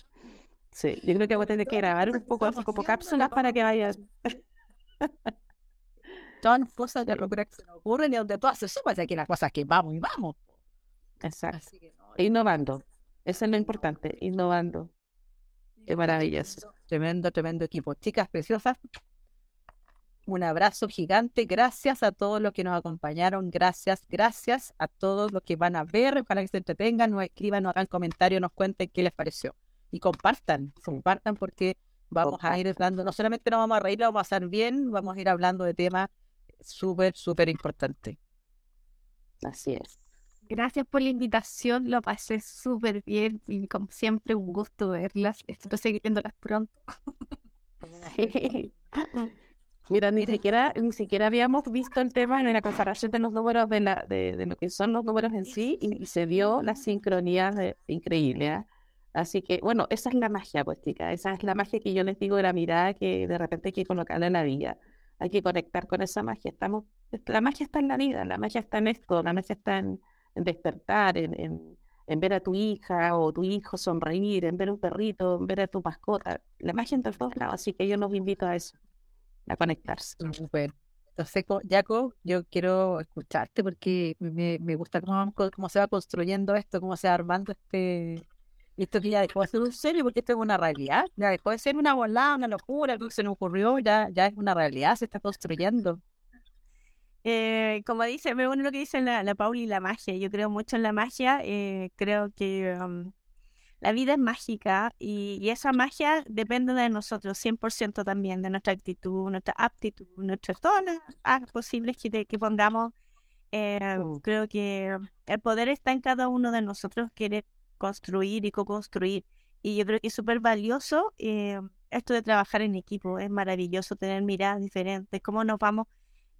Sí, yo creo que voy a tener que grabar un poco así como cápsulas para que vayan. Son cosas de locura que se nos ocurren y donde todas se suman, aquí las cosas que vamos y vamos. Exacto. Innovando. Eso es lo importante, innovando. Qué maravilloso. Tremendo, tremendo equipo. Chicas preciosas, un abrazo gigante. Gracias a todos los que nos acompañaron. Gracias, gracias a todos los que van a ver. Ojalá que se entretengan, nos escriban, nos hagan comentarios, nos cuenten qué les pareció. Y compartan, compartan porque vamos a ir hablando, no solamente nos vamos a reír, lo vamos a hacer bien, vamos a ir hablando de temas súper, súper importantes. Así es. Gracias por la invitación, lo pasé súper bien y como siempre un gusto verlas. Espero seguir viéndolas pronto. Mira, ni siquiera, ni siquiera habíamos visto el tema en la comparación de los números de, la, de, de lo que son los números en sí y, y se vio la sincronía de- increíble. ¿ah? Así que, bueno, esa es la magia, pues, chicas. Esa es la magia que yo les digo de la mirada que de repente hay que colocarla en la vida. Hay que conectar con esa magia. Estamos, la magia está en la vida, la magia está en esto, la magia está en, despertar, en, en, ver a tu hija o tu hijo sonreír, en ver un perrito, en ver a tu mascota. La magia está en todos lados, así que yo los invito a eso, a conectarse. Súper. Entonces, co- Jaco, yo quiero escucharte porque me, me gusta cómo, cómo se va construyendo esto, cómo se va armando este. Esto que ya dejó de ser un serio, porque esto es una realidad. Ya dejó de ser una volada, una locura, algo que se nos ocurrió, ya, ya es una realidad, se está construyendo. Eh, como dice, me uno lo que dice la, la Pauli, la magia. Yo creo mucho en la magia. eh, creo que um, la vida es mágica y, y esa magia depende de nosotros, 100% también, de nuestra actitud, nuestra aptitud, nuestras todas las posibles que, te- que pongamos. Eh, Mm. creo que el poder está en cada uno de nosotros, querer construir y co-construir. Y yo creo que es súper valioso eh, esto de trabajar en equipo. Es maravilloso tener miradas diferentes, cómo nos vamos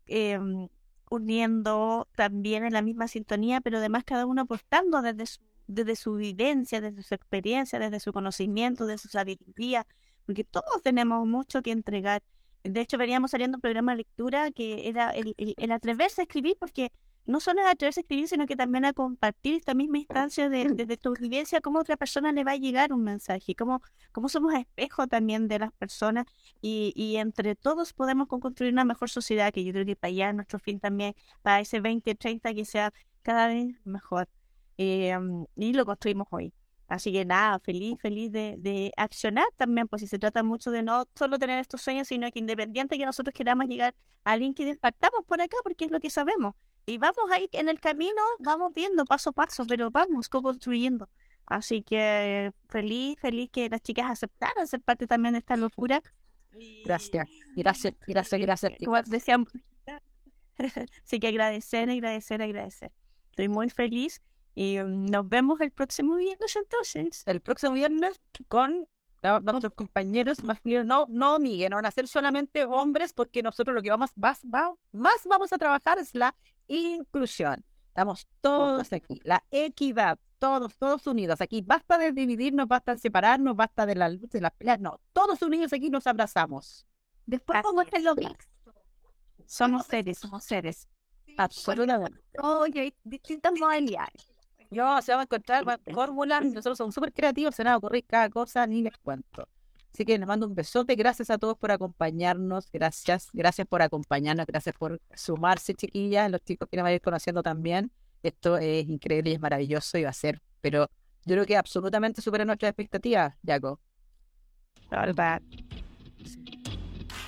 em, uniendo también en la misma sintonía, pero además cada uno aportando desde su, desde su vivencia, desde su experiencia, desde su conocimiento, desde su sabiduría, porque todos tenemos mucho que entregar. De hecho, veníamos saliendo un programa de lectura que era el, el- el atreverse a escribir, porque no solo es atreverse a escribir, sino que también a compartir esta misma instancia de, desde tu vivencia, cómo a otra persona le va a llegar un mensaje, cómo, cómo somos espejo también de las personas y, y entre todos podemos construir una mejor sociedad, que yo creo que para allá es nuestro fin también, para ese 2030 que sea cada vez mejor. Eh, y lo construimos hoy. Así que nada, feliz, feliz de, de accionar también, pues si se trata mucho de no solo tener estos sueños, sino que independiente que nosotros queramos llegar a alguien que partamos por acá, porque es lo que sabemos. Y vamos ahí en el camino, vamos viendo paso a paso, pero vamos co-construyendo. Así que feliz, feliz que las chicas aceptaran ser parte también de esta locura. Gracias, gracias, gracias, gracias. como. Así que agradecer, agradecer, agradecer. Estoy muy feliz Y mm, nos vemos el próximo viernes entonces. El próximo viernes con la- nuestros compañeros masculinos. No, no, Miguel, no van a ser solamente hombres, porque nosotros lo que vamos más, va- más vamos a trabajar es la inclusión. Estamos todos aquí, la equidad, todos, todos unidos aquí. Basta de dividirnos, basta de separarnos, basta de la lucha, de las peleas. No, todos unidos aquí nos abrazamos. Después a hacer lo mixto. Somos seres, somos seres. Absolutamente. Oye, hay distintas modalidades. Yo se van a encontrar va- fórmulas, nosotros somos súper creativos, se nos va a ocurrir cada cosa, ni les cuento. Así que les mando un besote, gracias a todos por acompañarnos, gracias, gracias por acompañarnos, gracias por sumarse, chiquillas, los chicos que nos ir conociendo también. Esto es increíble y es maravilloso y va a ser, pero yo creo que absolutamente supera nuestras expectativas, Jaco. La verdad.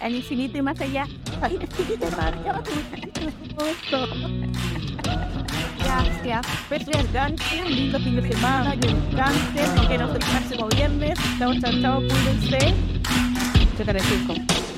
El infinito y más allá. Gracias. Besos gigantes, un lindo fin de semana, que descansen, nos vemos el próximo viernes. Chao, chao, chao, cuídense. Chocan el circo.